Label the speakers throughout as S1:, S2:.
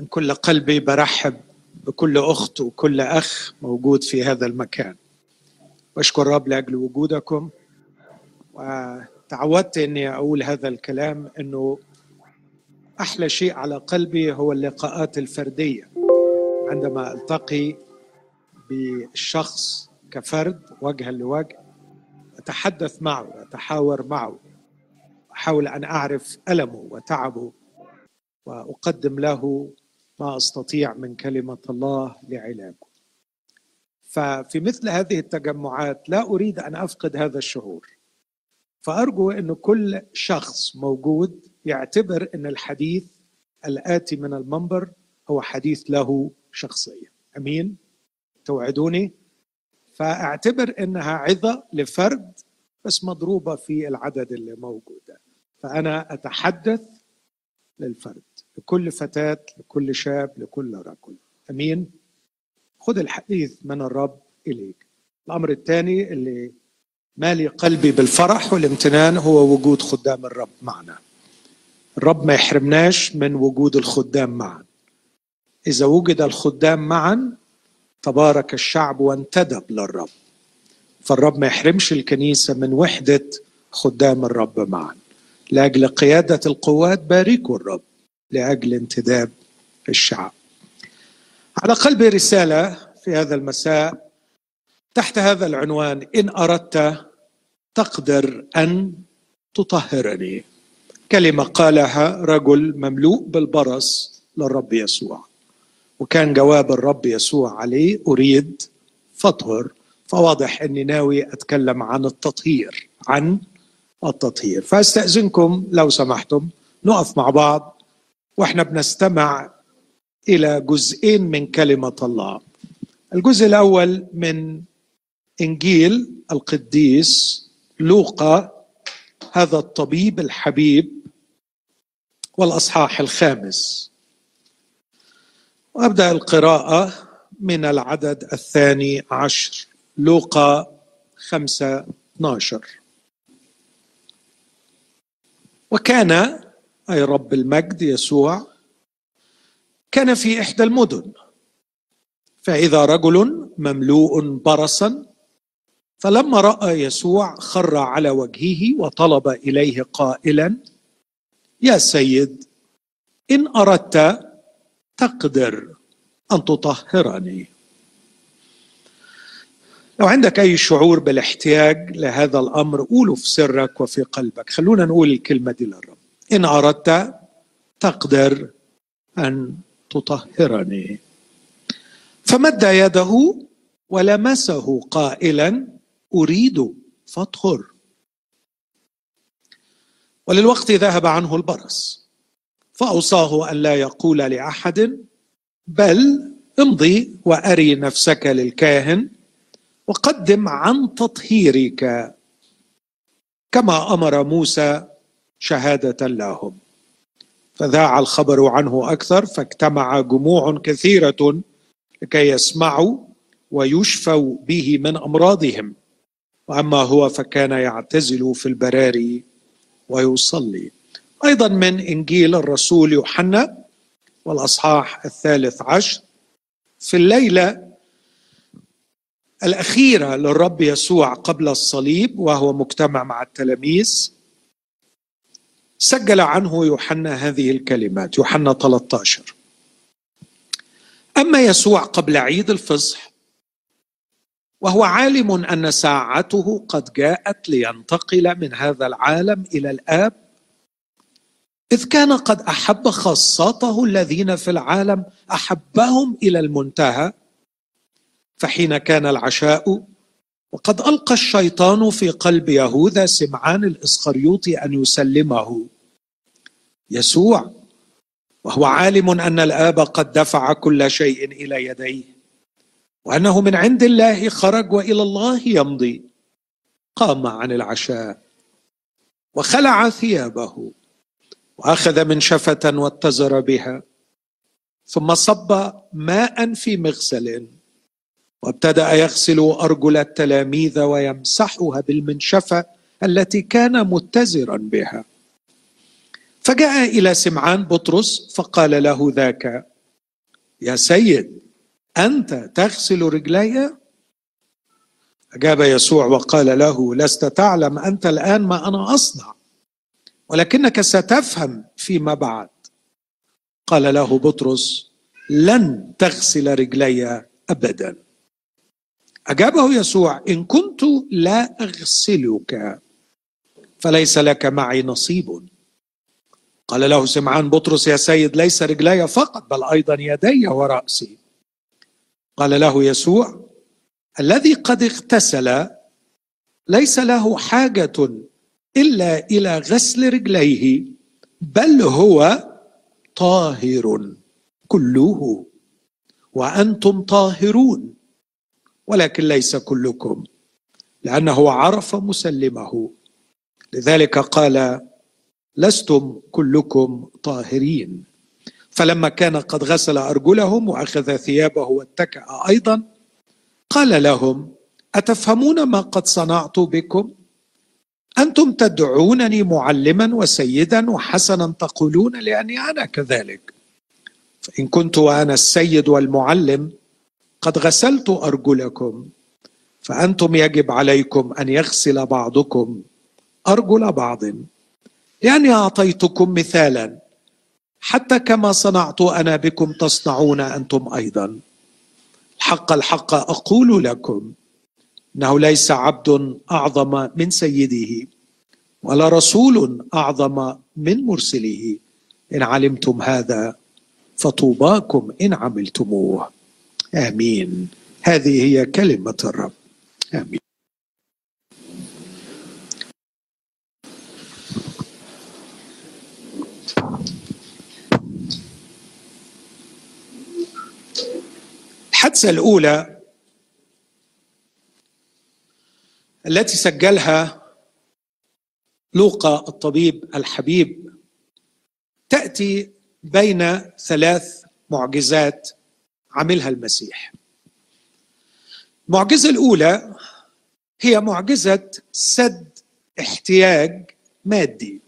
S1: من كل قلبي برحب بكل أخت وكل أخ موجود في هذا المكان. واشكر الرب لأجل وجودكم وتعودت إني أقول هذا الكلام إنه أحلى شيء على قلبي هو اللقاءات الفردية. عندما ألتقي بالشخص كفرد وجها لوجه أتحدث معه واتحاور معه أحاول أن أعرف ألمه وتعبه وأقدم له ما أستطيع من كلمة الله لعلاجه ففي مثل هذه التجمعات لا أريد أن أفقد هذا الشعور. فأرجو إن كل شخص موجود يعتبر إن الحديث الآتي من المنبر هو حديث له شخصيا أمين؟ توعدوني؟ فأعتبر إنها عظة لفرد بس مضروبة في العدد اللي موجود فأنا أتحدث للفرد. لكل فتاة لكل شاب لكل رجل. أمين؟ خذ الحديث من الرب إليك. الأمر الثاني اللي مالي قلبي بالفرح والامتنان هو وجود خدام الرب معنا. الرب ما يحرمناش من وجود الخدام معا. إذا وجد الخدام معا تبارك الشعب وانتدب للرب. فالرب ما يحرمش الكنيسة من وحدة خدام الرب معا. لأجل قيادة القوات باركوا الرب. لأجل انتداب الشعب. على قلبي رسالة في هذا المساء تحت هذا العنوان إن أردت تقدر أن تطهرني. كلمة قالها رجل مملوء بالبرص للرب يسوع. وكان جواب الرب يسوع عليه أريد فاطهر فواضح إني ناوي أتكلم عن التطهير عن التطهير. فأستأذنكم لو سمحتم نقف مع بعض. وإحنا بنستمع إلى جزئين من كلمة الله. الجزء الأول من إنجيل القديس لوقا هذا الطبيب الحبيب والأصحاح الخامس. وابدا القراءة من العدد الثاني عشر لوقا خمسة 12 وكان أي رب المجد يسوع كان في إحدى المدن. فإذا رجل مملوء برصا فلما رأى يسوع خر على وجهه وطلب إليه قائلا يا سيد إن أردت تقدر أن تطهرني. لو عندك أي شعور بالاحتياج لهذا الأمر قوله في سرك وفي قلبك. خلونا نقول الكلمة دي للرب. إن أردت تقدر أن تطهرني. فمد يده ولمسه قائلا أريد فاطهر. وللوقت ذهب عنه البرص فأوصاه أن لا يقول لأحد بل امضي وأري نفسك للكاهن وقدم عن تطهيرك. كما أمر موسى شهادة لهم. فذاع الخبر عنه أكثر فاجتمع جموع كثيرة لكي يسمعوا ويشفوا به من أمراضهم. وأما هو فكان يعتزل في البراري ويصلي. أيضا من إنجيل الرسول يوحنا والأصحاح الثالث عشر. في الليلة الأخيرة للرب يسوع قبل الصليب وهو مجتمع مع التلاميذ سجل عنه يوحنا هذه الكلمات يوحنا 13 أما يسوع قبل عيد الفصح وهو عالم أن ساعته قد جاءت لينتقل من هذا العالم إلى الآب إذ كان قد أحب خاصته الذين في العالم أحبهم إلى المنتهى فحين كان العشاء وقد ألقى الشيطان في قلب يهوذا سمعان الاسخريوطي أن يسلمه. يسوع وهو عالم أن الآب قد دفع كل شيء إلى يديه وأنه من عند الله خرج وإلى الله يمضي. قام عن العشاء وخلع ثيابه وأخذ منشفه واتزر بها ثم صب ماء في مغسل. وابتدأ يغسل أرجل التلاميذ ويمسحها بالمنشفة التي كان متزرا بها. فجاء إلى سمعان بطرس فقال له ذاك يا سيد أنت تغسل رجلي؟ أجاب يسوع وقال له لست تعلم أنت الآن ما أنا أصنع ولكنك ستفهم فيما بعد. قال له بطرس لن تغسل رجلي ابدا. أجابه يسوع إن كنت لا أغسلك فليس لك معي نصيب. قال له سمعان بطرس يا سيد ليس رجلي فقط بل أيضا يدي ورأسي. قال له يسوع الذي قد اغتسل ليس له حاجة إلا إلى غسل رجليه بل هو طاهر كله. وأنتم طاهرون. ولكن ليس كلكم لأنه عرف مسلمه. لذلك قال لستم كلكم طاهرين. فلما كان قد غسل أرجلهم وأخذ ثيابه واتكأ أيضا قال لهم أتفهمون ما قد صنعت بكم؟ أنتم تدعونني معلما وسيدا وحسنا تقولون لأني أنا كذلك. فإن كنت وأنا السيد والمعلم قد غسلت أرجلكم فأنتم يجب عليكم أن يغسل بعضكم أرجل بعض. لاني أعطيتكم مثالا حتى كما صنعت أنا بكم تصنعون أنتم أيضا. الحق الحق أقول لكم إنه ليس عبد أعظم من سيده ولا رسول أعظم من مرسله. إن علمتم هذا فطوباكم إن عملتموه. آمين. هذه هي كلمة الرب. آمين. الحادثة الأولى التي سجلها لوقا الطبيب الحبيب تأتي بين ثلاث معجزات عملها المسيح. المعجزه الأولى هي معجزة سد احتياج مادي.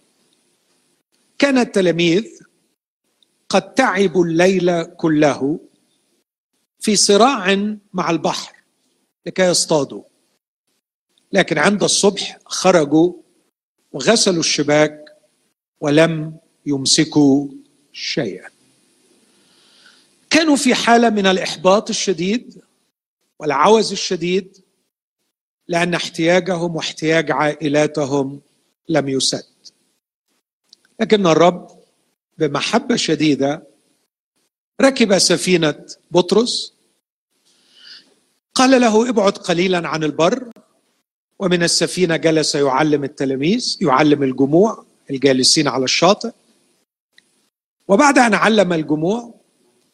S1: كان التلاميذ قد تعبوا الليل كله في صراع مع البحر لكي يصطادوا. لكن عند الصبح خرجوا وغسلوا الشباك ولم يمسكوا شيئا. كانوا في حالة من الإحباط الشديد والعوز الشديد لأن احتياجهم واحتياج عائلاتهم لم يسد. لكن الرب بمحبة شديدة ركب سفينة بطرس قال له ابعد قليلا عن البر ومن السفينة جلس يعلم التلاميذ يعلم الجموع الجالسين على الشاطئ. وبعد أن علم الجموع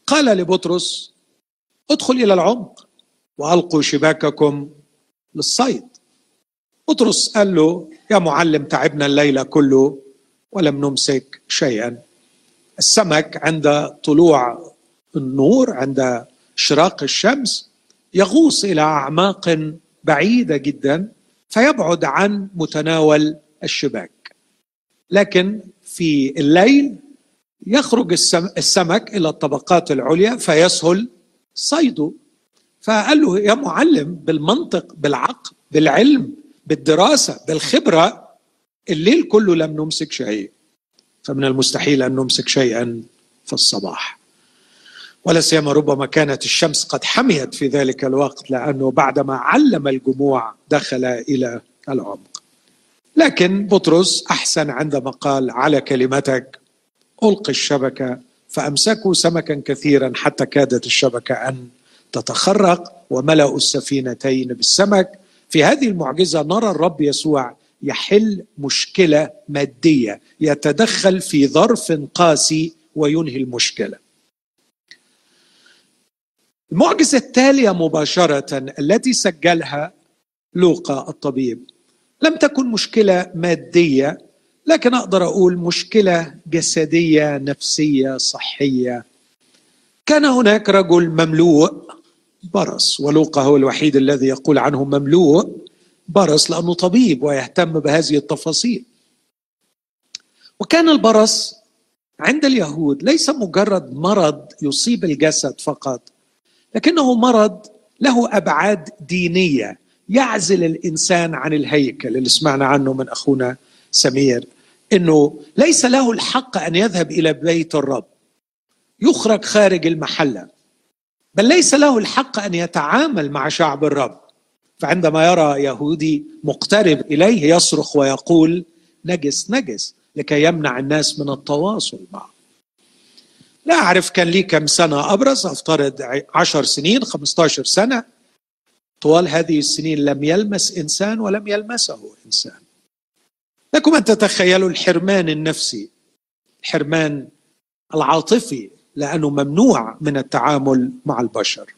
S1: قال لبطرس ادخل إلى العمق وألقوا شباككم للصيد. بطرس قال له يا معلم تعبنا الليل كله ولم نمسك شيئا. السمك عند طلوع النور عند اشراق الشمس يغوص إلى أعماق بعيدة جدا فيبعد عن متناول الشباك. لكن في الليل يخرج السمك إلى الطبقات العليا فيسهل صيده. فقال له يا معلم بالمنطق بالعقل بالعلم بالدراسة بالخبرة الليل كله لم نمسك شيء فمن المستحيل أن نمسك شيئا في الصباح. ولا سيما ربما كانت الشمس قد حميت في ذلك الوقت لأنه بعدما علم الجموع دخل إلى العمق. لكن بطرس أحسن عندما قال على كلمتك ألقي الشبكة فأمسكوا سمكا كثيرا حتى كادت الشبكة أن تتخرق وملأوا السفينتين بالسمك. في هذه المعجزة نرى الرب يسوع يحل مشكلة مادية يتدخل في ظرف قاسي وينهي المشكلة. المعجزة التالية مباشرة التي سجلها لوقا الطبيب. لم تكن مشكلة مادية لكن أقدر أقول مشكلة جسدية نفسية صحية. كان هناك رجل مملوء برص ولوقا هو الوحيد الذي يقول عنه مملوء برص لأنه طبيب ويهتم بهذه التفاصيل. وكان البرص عند اليهود ليس مجرد مرض يصيب الجسد فقط لكنه مرض له أبعاد دينية يعزل الإنسان عن الهيكل اللي سمعنا عنه من أخونا سمير. إنه ليس له الحق أن يذهب إلى بيت الرب. يخرج خارج المحلة. بل ليس له الحق أن يتعامل مع شعب الرب. فعندما يرى يهودي مقترب إليه يصرخ ويقول نجس نجس لكي يمنع الناس من التواصل معه. لا أعرف كان لي كم سنة أبرز أفترض عشر سنين خمستاشر سنة. طوال هذه السنين لم يلمس إنسان ولم يلمسه إنسان. لكم أن تتخيلوا الحرمان النفسي. الحرمان العاطفي لأنه ممنوع من التعامل مع البشر.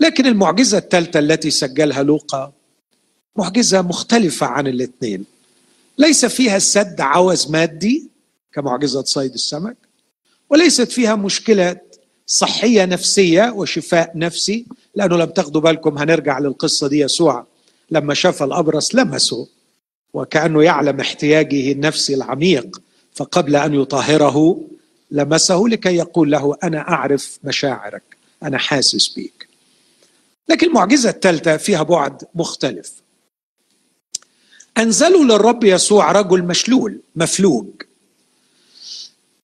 S1: لكن المعجزة الثالثة التي سجلها لوقا معجزة مختلفة عن الاثنين. ليس فيها سد عوز مادي كمعجزة صيد السمك وليست فيها مشكلة صحية نفسية وشفاء نفسي لأنه لم تاخدوا بالكم هنرجع للقصة دي يسوع. لما شاف الأبرص لمسه. وكأنه يعلم احتياجه النفسي العميق فقبل أن يطهره لمسه لكي يقول له أنا أعرف مشاعرك أنا حاسس بيك. لكن المعجزة الثالثة فيها بعد مختلف. أنزلوا للرب يسوع رجل مشلول مفلوج.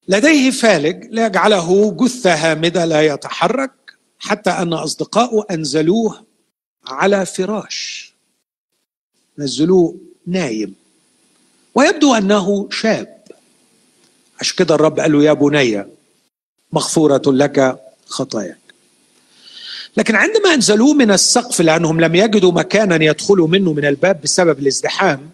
S1: لديه فالج ليجعله جثة هامدة لا يتحرك حتى أن أصدقائه أنزلوه على فراش. نزلوه نايم. ويبدو أنه شاب. عشان كده الرب قال له يا بني مغفورة لك خطاياك. لكن عندما أنزلوه من السقف لأنهم لم يجدوا مكانا يدخلوا منه من الباب بسبب الازدحام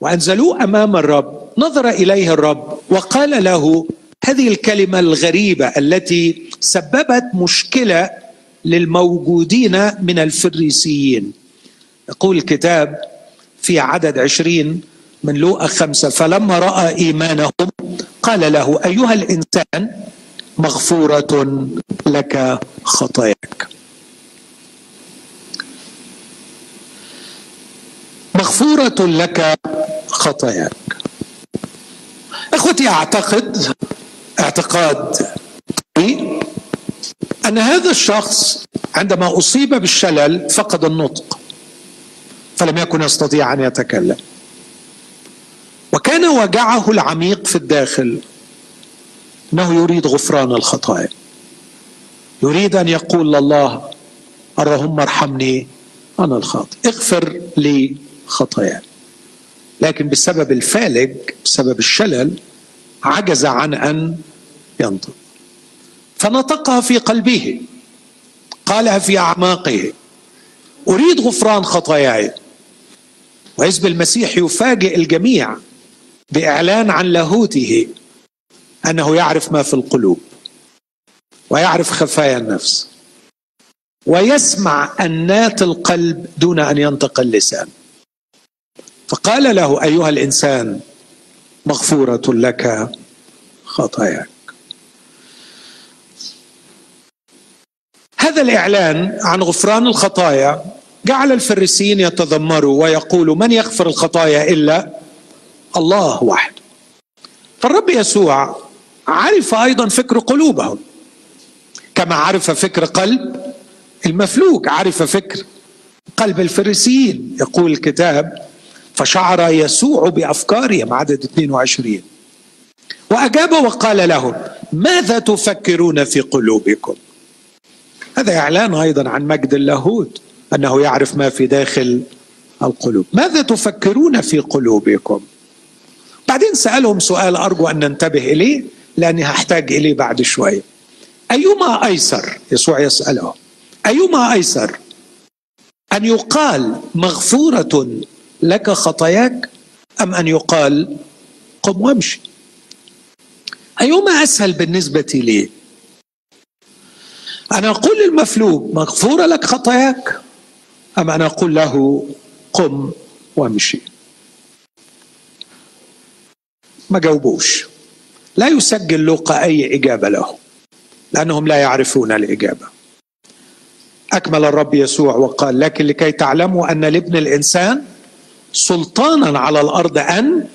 S1: وأنزلوه أمام الرب نظر إليه الرب وقال له هذه الكلمة الغريبة التي سببت مشكلة للموجودين من الفريسيين. يقول الكتاب في عدد عشرين من لوقا خمسة فلما رأى إيمانهم قال له أيها الإنسان مغفورة لك خطاياك. مغفورة لك خطاياك. إخوتي أعتقد اعتقاد أن هذا الشخص عندما أصيب بالشلل فقد النطق. فلم يكن يستطيع أن يتكلم. وكان وجعه العميق في الداخل. إنه يريد غفران الخطايا. يريد أن يقول لله اللهم ارحمني أنا الخاطئ. اغفر لي خطاياي. لكن بسبب الفالج بسبب الشلل عجز عن أن ينطق. فنطقها في قلبه. قالها في أعماقه. أريد غفران خطاياي. وحزب المسيح يفاجئ الجميع بإعلان عن لاهوته أنه يعرف ما في القلوب ويعرف خفايا النفس ويسمع أنات القلب دون أن ينطق اللسان. فقال له أيها الإنسان مغفورة لك خطاياك. هذا الإعلان عن غفران الخطايا جعل الفريسيين يتذمروا ويقولوا من يغفر الخطايا إلا الله وحده فالرب يسوع عرف أيضا فكر قلوبهم كما عرف فكر قلب المفلوج عرف فكر قلب الفريسيين. يقول الكتاب فشعر يسوع بأفكارهم عدد 22 وأجاب وقال لهم ماذا تفكرون في قلوبكم؟ هذا إعلان أيضا عن مجد اللاهوت. أنه يعرف ما في داخل القلوب. ماذا تفكرون في قلوبكم؟ بعدين سألهم سؤال أرجو أن ننتبه إليه لأني هحتاج إليه بعد شوية أيما أيسر؟ يسوع يسأله. أيما أيسر؟ أن يقال مغفورة لك خطاياك أم أن يقال قم وامشي؟ أيما أسهل بالنسبة لي؟ أنا أقول للمفلوج مغفورة لك خطاياك ام أنا أقول له قم وامشي. ما جاوبوش. لا يسجل لوقا أي إجابة له لأنهم لا يعرفون الإجابة. أكمل الرب يسوع وقال لكن لكي تعلموا أن لابن الإنسان سلطانا على الأرض أن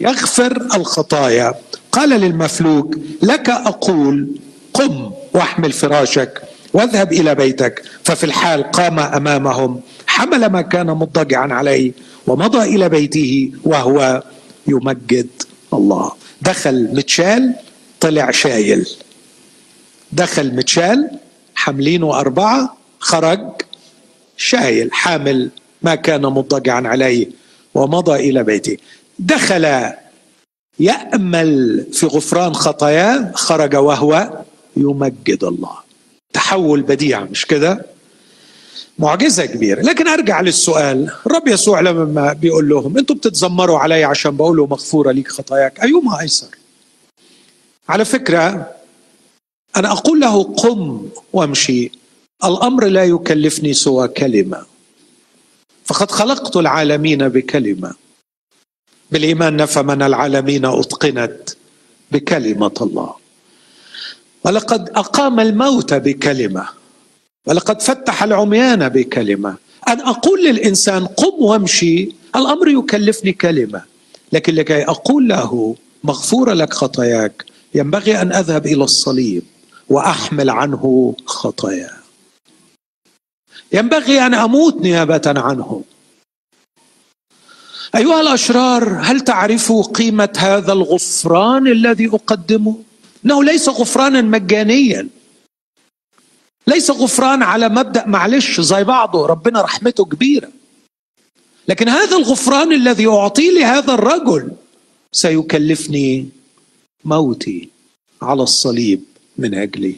S1: يغفر الخطايا. قال للمفلوج لك أقول قم واحمل فراشك واذهب إلى بيتك. ففي الحال قام أمامهم حمل ما كان مضطجعا عليه ومضى إلى بيته وهو يمجد الله. دخل متشال طلع شايل. دخل متشال حاملينه أربعة خرج شايل حامل ما كان مضطجعا عليه ومضى إلى بيته. دخل يأمل في غفران خطاياه خرج وهو يمجد الله. تحول بديع مش كده؟ معجزة كبيرة. لكن أرجع للسؤال. الرب يسوع لما بيقول لهم أنتم بتتذمروا علي عشان بقول له مغفورة ليك خطاياك. أيهما أيسر؟ على فكرة أنا أقول له قم وامشي. الأمر لا يكلفني سوى كلمة. فقد خلقت العالمين بكلمة. بالإيمان نفهم أن العالمين أتقنت بكلمة الله. ولقد أقام الموت بكلمة. ولقد فتح العميان بكلمة. أن أقول للإنسان قم وامشي الأمر يكلفني كلمة. لكن لكي أقول له مغفورة لك خطاياك ينبغي أن أذهب إلى الصليب وأحمل عنه خطاياه ينبغي أن أموت نيابة عنه. أيها الأشرار هل تعرفوا قيمة هذا الغفران الذي أقدمه؟ إنه ليس غفرانا مجانيا. ليس غفران على مبدأ معلش زي بعضه ربنا رحمته كبيرة. لكن هذا الغفران الذي أعطيه لهذا الرجل سيكلفني موتي على الصليب من أجلي.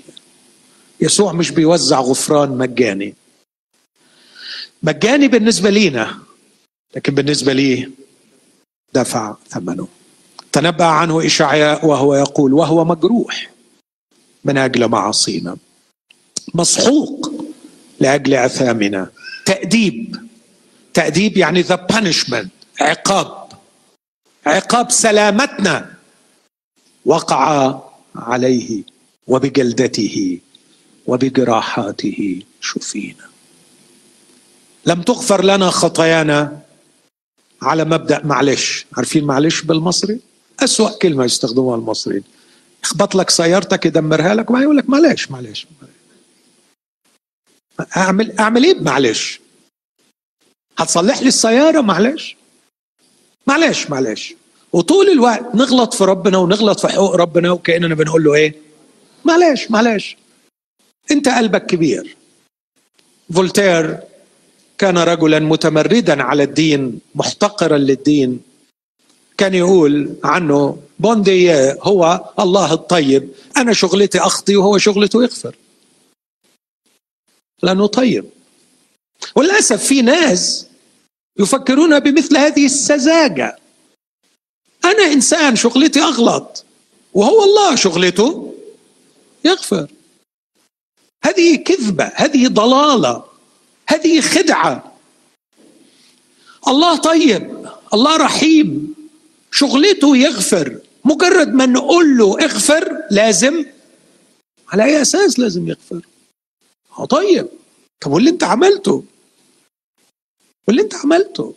S1: يسوع مش بيوزع غفران مجاني. مجاني بالنسبة لينا لكن بالنسبة لي دفع ثمنه. تنبأ عنه إشعياء وهو يقول وهو مجروح من أجل معاصينا. مسحوق لأجل أثامنا. تأديب. تأديب يعني ذا بانشمنت عقاب. عقاب سلامتنا. وقع عليه وبجلدته وبجراحاته. شفينا لم تغفر لنا خطايانا. على مبدأ معلش عارفين معلش بالمصري؟ أسوأ كلمة يستخدموها المصريين. يخبط لك سيارتك يدمرها لك وما يقول لك معلش معلش أعمل أعمل إيه؟ معلش هتصلح لي السيارة؟ معلش معلش معلش وطول الوقت نغلط في ربنا ونغلط في حقوق ربنا وكأننا بنقول له إيه؟ معلش معلش أنت قلبك كبير. فولتير كان رجلا متمردا على الدين محتقرا للدين. كان يقول عنه بوندي هو الله الطيب أنا شغلتي أخطي وهو شغلته يغفر. لأنه طيب. وللأسف في ناس يفكرون بمثل هذه السذاجة. أنا إنسان شغلتي أغلط وهو الله شغلته يغفر. هذه كذبة هذه ضلالة هذه خدعة. الله طيب الله رحيم. شغلته يغفر. مجرد ما نقول له اغفر لازم على أي أساس لازم يغفر؟ آه طيب. طب واللي أنت عملته؟ واللي أنت عملته؟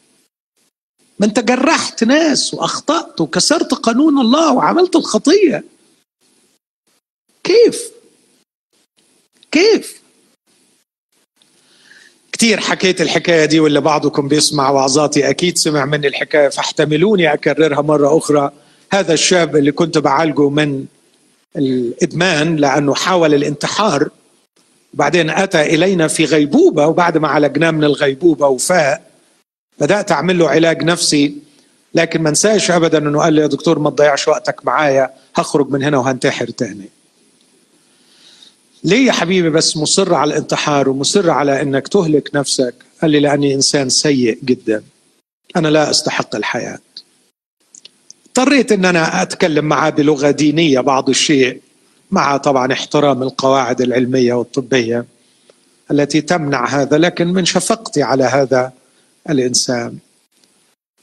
S1: ما أنت جرحت ناس وأخطأت وكسرت قانون الله وعملت الخطية. كيف؟ كيف؟ كثير حكيت الحكاية دي واللي بعضكم بيسمع وعظاتي أكيد سمع مني الحكاية فاحتملوني أكررها مرة أخرى. هذا الشاب اللي كنت بعالجه من الإدمان لأنه حاول الانتحار وبعدين أتى إلينا في غيبوبة وبعد ما عالجناه من الغيبوبة وفاء. بدأت أعمل له علاج نفسي لكن ما انساش أبدا أنه قال لي يا دكتور ما تضيعش وقتك معايا هخرج من هنا وهنتحر تاني. ليه يا حبيبي بس مصر على الانتحار ومصر على إنك تهلك نفسك؟ قال لي لأني إنسان سيء جدا. أنا لا أستحق الحياة. اضطريت إن أنا أتكلم معاه بلغة دينية بعض الشيء مع طبعا احترام القواعد العلمية والطبية التي تمنع هذا لكن من شفقتي على هذا الإنسان.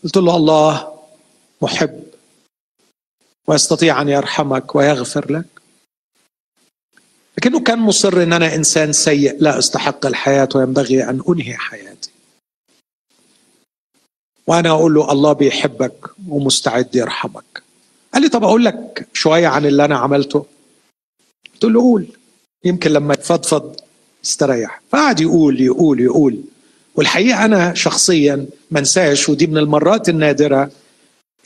S1: قلت له الله محب ويستطيع أن يرحمك ويغفر لك. لكنه كان مصر إن أنا إنسان سيء لا أستحق الحياة وينبغي أن أنهي حياتي. وأنا أقول له الله بيحبك ومستعد يرحمك. قال لي طب أقول لك شوية عن اللي أنا عملته؟ قلت له قول. يمكن لما يفضفض استريح. فقعد يقول يقول يقول. والحقيقة أنا شخصيا ما أنساش ودي من المرات النادرة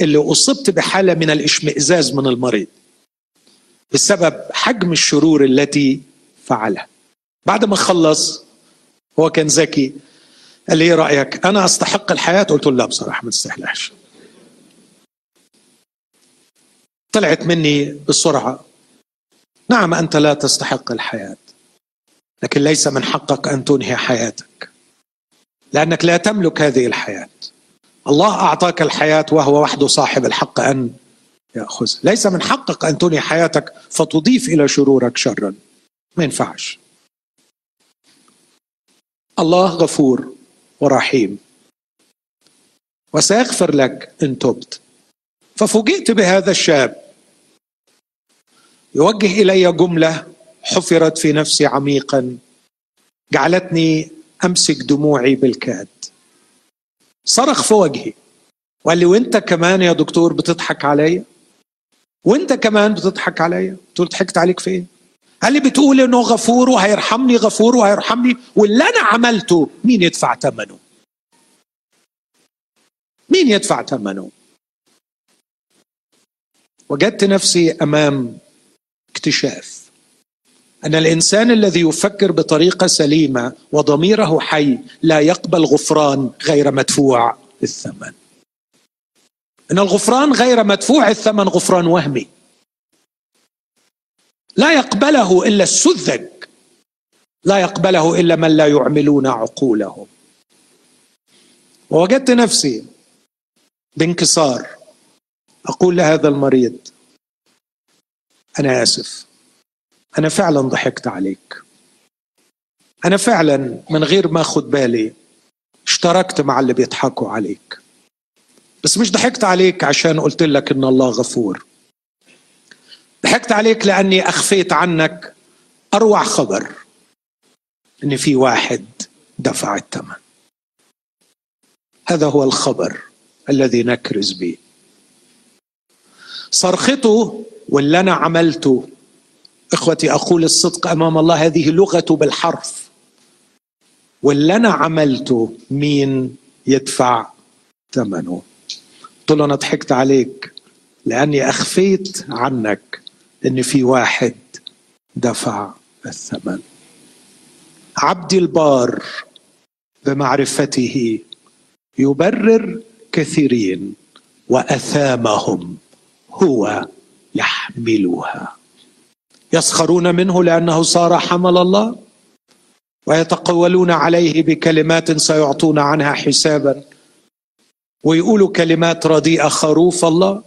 S1: اللي أصبت بحالة من الإشمئزاز من المريض. بسبب حجم الشرور التي فعلها. بعد ما خلص هو كان ذكي قال لي إيه رأيك؟ أنا أستحق الحياة؟ قلت له لا بصراحة ما تستحلهاش طلعت مني بسرعة. نعم أنت لا تستحق الحياة لكن ليس من حقك أن تنهي حياتك لأنك لا تملك هذه الحياة. الله أعطاك الحياة وهو وحده صاحب الحق أن ياخذها ليس من حقك أن تنهي حياتك فتضيف إلى شرورك شرا. ما ينفعش. الله غفور ورحيم. وسيغفر لك إن تبت. ففوجئت بهذا الشاب. يوجه إلي جملة حفرت في نفسي عميقا. جعلتني أمسك دموعي بالكاد. صرخ في وجهي. وقال لي وأنت كمان يا دكتور بتضحك عليا وانت كمان بتضحك عليا. له ضحكت عليك في إيه قال لي بتقول إنه غفور وهيرحمني غفور وهيرحمني واللي أنا عملته مين يدفع ثمنه مين يدفع ثمنه وجدت نفسي أمام اكتشاف. أن الإنسان الذي يفكر بطريقة سليمة وضميره حي لا يقبل غفران غير مدفوع الثمن إن الغفران غير مدفوع الثمن غفران وهمي. لا يقبله إلا السذج. لا يقبله إلا من لا يعملون عقولهم. ووجدت نفسي بانكسار. أقول لهذا المريض أنا آسف. أنا فعلا ضحكت عليك. أنا فعلا من غير ما اخد بالي اشتركت مع اللي بيضحكوا عليك. بس مش ضحكت عليك عشان قلت لك إن الله غفور. ضحكت عليك لأني أخفيت عنك أروع خبر إن في واحد دفع الثمن. هذا هو الخبر الذي نكرز به. صرخته واللي أنا عملته؟ إخوتي أقول الصدق أمام الله هذه لغته بالحرف. واللي أنا عملته؟ مين يدفع ثمنه؟ قلت له أنا ضحكت عليك لأني أخفيت عنك إن في واحد دفع الثمن. عبدي البار بمعرفته يبرر كثيرين وأثامهم هو يحملها. يسخرون منه لأنه صار حمل الله ويتقولون عليه بكلمات سيعطون عنها حسابا. ويقولوا كلمات رديئة خروف الله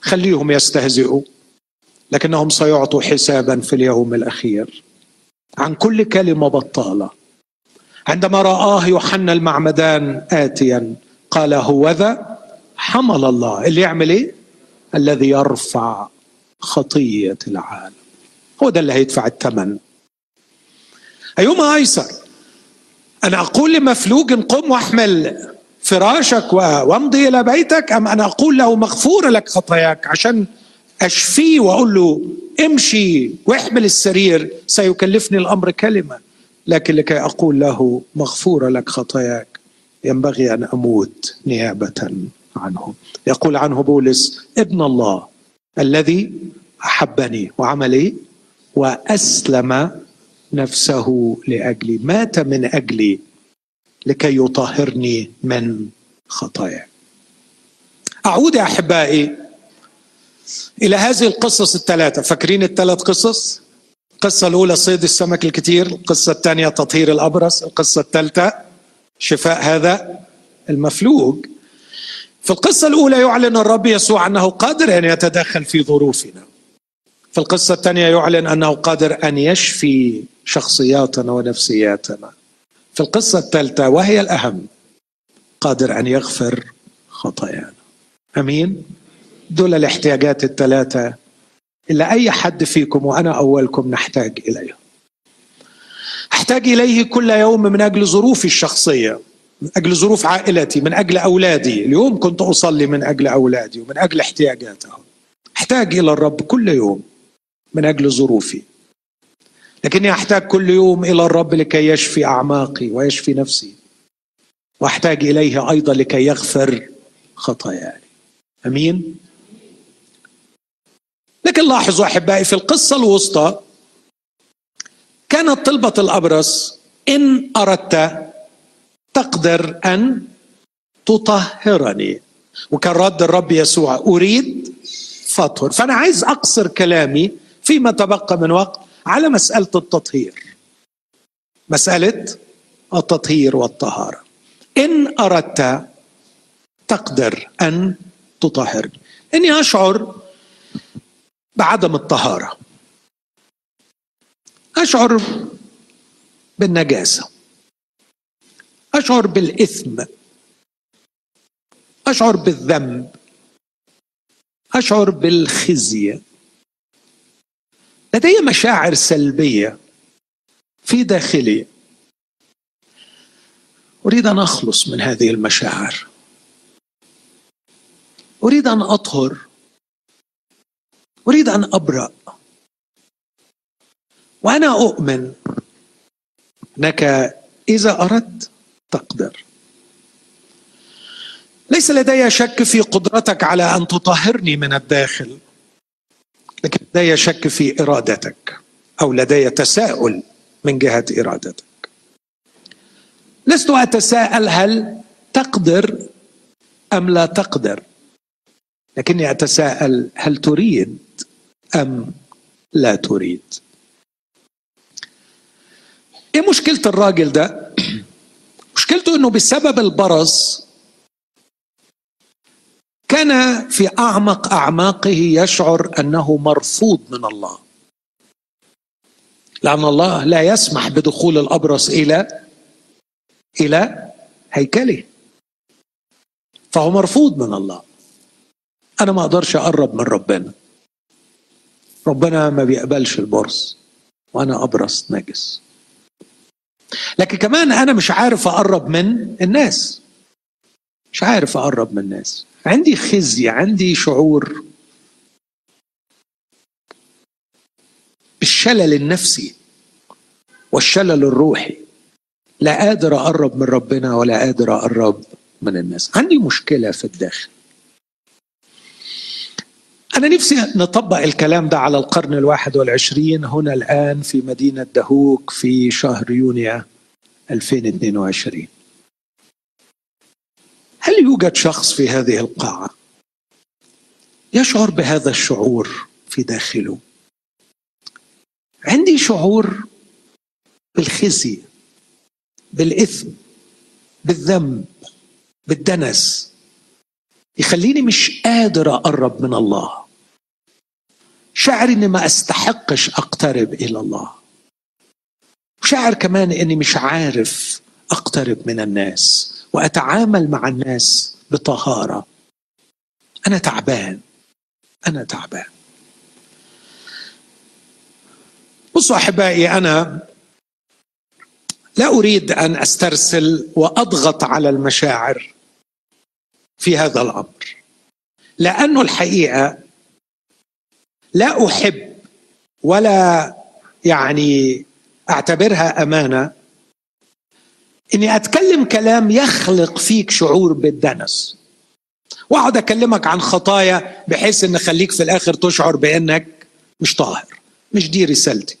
S1: خليهم يستهزئوا لكنهم سيعطوا حسابا في اليوم الأخير عن كل كلمة بطالة. عندما رآه يوحنا المعمدان آتيا قال هوذا حمل الله. اللي يعمل إيه؟ الذي يرفع خطية العالم. هو ده اللي هيدفع الثمن أيهما أيسر؟ أنا أقول لمفلوج قم واحمل. فراشك وامضي إلى بيتك أم أنا أقول له مغفور لك خطاياك عشان أشفيه وأقول له امشي واحمل السرير سيكلفني الأمر كلمة لكن لكي أقول له مغفورة لك خطاياك ينبغي أن أموت نيابة عنه يقول عنه بولس ابن الله الذي أحبني وعمل إيه؟ وأسلم نفسه لأجلي مات من أجلي لكي يطهرني من خطاياي أعود يا أحبائي إلى هذه القصص الثلاثة. فاكرين الثلاث قصص؟ القصة الأولى صيد السمك الكثير القصة الثانية تطهير الأبرص القصة الثالثة شفاء هذا المفلوج. في القصة الأولى يعلن الرب يسوع أنه قادر أن يتدخل في ظروفنا. في القصة الثانية يعلن أنه قادر أن يشفي شخصياتنا ونفسياتنا. في القصة الثالثة وهي الأهم قادر أن يغفر خطايانا. أمين؟ دول الاحتياجات الثلاثة اللي أي حد فيكم وأنا أولكم نحتاج إليها أحتاج إليه كل يوم من أجل ظروفي الشخصية من أجل ظروف عائلتي من أجل أولادي. اليوم كنت أصلي من أجل أولادي ومن أجل احتياجاتهم. أحتاج إلى الرب كل يوم من أجل ظروفي. لكني أحتاج كل يوم إلى الرب لكي يشفي أعماقي ويشفي نفسي. وأحتاج إليه أيضا لكي يغفر خطاياي. أمين؟ لكن لاحظوا أحبائي في القصة الوسطى كانت طلبة الأبرص إن أردت تقدر أن تطهرني. وكان رد الرب يسوع أريد فاطهر فأنا عايز أقصر كلامي فيما تبقى من وقت على مسألة التطهير. مسألة التطهير والطهارة. إن أردت تقدر أن تطهرني إني أشعر بعدم الطهارة. أشعر بالنجاسة. أشعر بالإثم. أشعر بالذنب. أشعر بالخزي. لدي مشاعر سلبية في داخلي. أريد أن أخلص من هذه المشاعر. أريد أن أطهر. أريد أن أبرأ. وأنا أؤمن أنك إذا أردت تقدر. ليس لدي شك في قدرتك على أن تطهرني من الداخل. لكن لدي شك في إرادتك أو لدي تساؤل من جهة إرادتك. لست أتساءل هل تقدر أم لا تقدر لكني أتساءل هل تريد أم لا تريد. إيه مشكلة الراجل ده؟ مشكلته إنه بسبب البرص كان في أعمق أعماقه يشعر أنه مرفوض من الله. لأن الله لا يسمح بدخول الأبرص إلى إلى هيكله. فهو مرفوض من الله. أنا ما أقدرش أقرب من ربنا. ربنا ما بيقبلش البرص وأنا أبرص نجس. لكن كمان أنا مش عارف أقرب من الناس. مش عارف أقرب من الناس. عندي خزي عندي شعور بالشلل النفسي والشلل الروحي. لا قادر أقرب من ربنا ولا قادر أقرب من الناس. عندي مشكلة في الداخل. أنا نفسي نطبق الكلام ده على القرن الواحد والعشرين هنا الآن في مدينة دهوك في شهر يونيو 2022 هل يوجد شخص في هذه القاعة يشعر بهذا الشعور في داخله؟ عندي شعور بالخزي بالإثم بالذنب بالدنس. يخليني مش قادر أقرب من الله. شعر إني ما أستحقش أقترب إلى الله. شعر كمان إني مش عارف أقترب من الناس. وأتعامل مع الناس بطهارة. أنا تعبان. أنا تعبان. بصوا أحبائي أنا لا أريد أن أسترسل وأضغط على المشاعر في هذا الأمر لأنه الحقيقة لا أحب ولا يعني أعتبرها أمانة إني أتكلم كلام يخلق فيك شعور بالدنس. وأقعد أكلمك عن خطايا بحيث إن اخليك في الآخر تشعر بأنك مش طاهر مش دي رسالتي.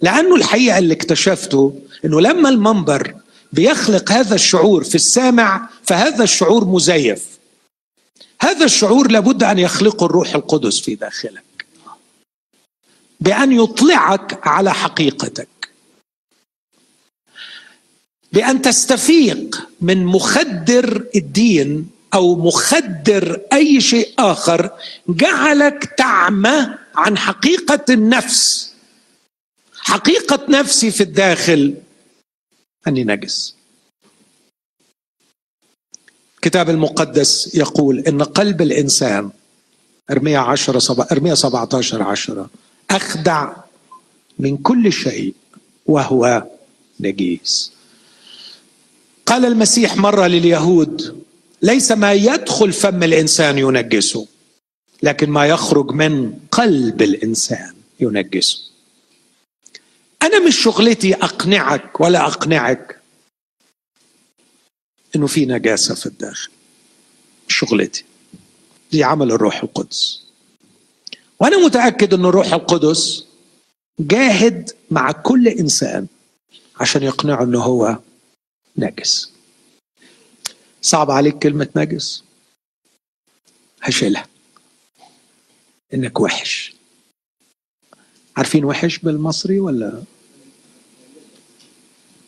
S1: لأنه الحقيقة اللي اكتشفته إنه لما المنبر بيخلق هذا الشعور في السامع فهذا الشعور مزيف. هذا الشعور لابد أن يخلقه الروح القدس في داخلك. بأن يطلعك على حقيقتك. بأن تستفيق من مخدر الدين أو مخدر أي شيء آخر جعلك تعمى عن حقيقة النفس. حقيقة نفسي في الداخل أني نجس. الكتاب المقدس يقول إن قلب الإنسان ارميا 10 سبع ارميا 17 10 أخدع من كل شيء وهو نجيس. قال المسيح مرة لليهود ليس ما يدخل فم الإنسان ينجسه لكن ما يخرج من قلب الإنسان ينجسه. أنا مش شغلتي أقنعك ولا أقنعك إنه في نجاسة في الداخل. مش شغلتي. دي عمل الروح القدس. وأنا متأكد إن الروح القدس جاهد مع كل إنسان عشان يقنعه إنه هو نجس صعب عليك كلمة نجس هشيلها. إنك وحش. عارفين وحش بالمصري ولا؟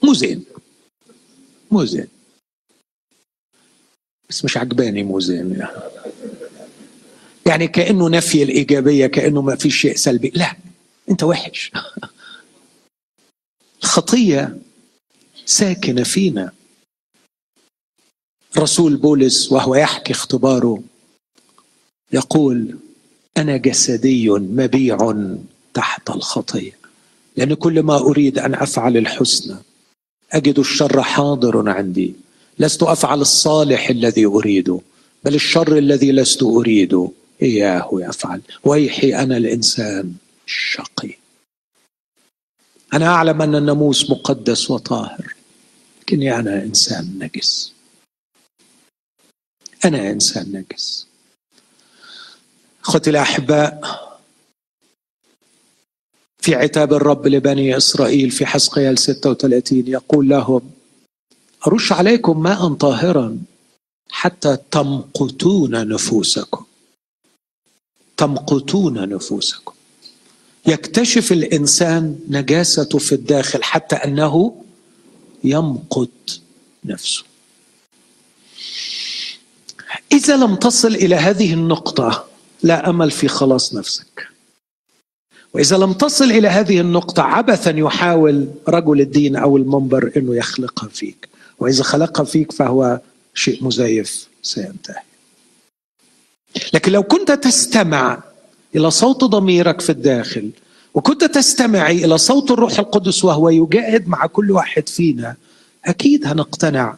S1: مو زين. مو زين. بس مش عجباني مو زين. يعني كأنه نفي الإيجابية كأنه ما في شيء سلبي. لا أنت وحش. الخطية ساكنه فينا. رسول بولس وهو يحكي اختباره يقول أنا جسدي مبيع تحت الخطيه لأن كل ما أريد أن أفعل الحسنى أجد الشر حاضر عندي. لست أفعل الصالح الذي أريده بل الشر الذي لست أريده. إياه يفعل. ويحي أنا الإنسان الشقي. أنا أعلم أن الناموس مقدس وطاهر. لكني أنا إنسان نجس أنا إنسان نجس أخوتي الأحباء في عتاب الرب لبني إسرائيل في حسقيال 36 يقول لهم أرش عليكم ماء طاهرا حتى تمقتون نفوسكم. تمقتون نفوسكم. يكتشف الإنسان نجاسته في الداخل حتى أنه يمقت نفسه. إذا لم تصل إلى هذه النقطة لا أمل في خلاص نفسك. وإذا لم تصل إلى هذه النقطة عبثا يحاول رجل الدين أو المنبر إنه يخلقها فيك. وإذا خلقها فيك فهو شيء مزيف سينتهي. لكن لو كنت تستمع إلى صوت ضميرك في الداخل وكنت تستمعي إلى صوت الروح القدس وهو يجاهد مع كل واحد فينا. أكيد هنقتنع.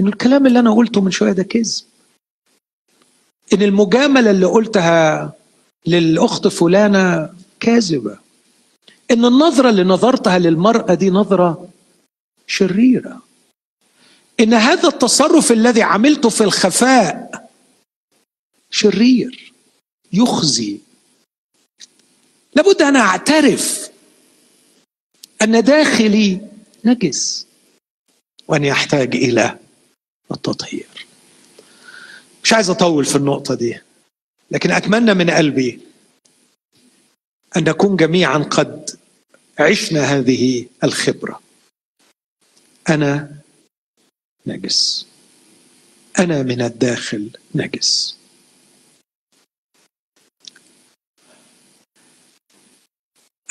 S1: إن الكلام اللي أنا قلته من شوية ده كذب. إن المجاملة اللي قلتها للأخت فلانة كاذبة. إن النظرة اللي نظرتها للمرأة دي نظرة شريرة. إن هذا التصرف الذي عملته في الخفاء شرير يخزي. لابد أن أعترف أن داخلي نجس وأن يحتاج إلى التطهير. مش عايز أطول في النقطة دي لكن أتمنى من قلبي أن نكون جميعا قد عشنا هذه الخبرة. أنا نجس. أنا من الداخل نجس.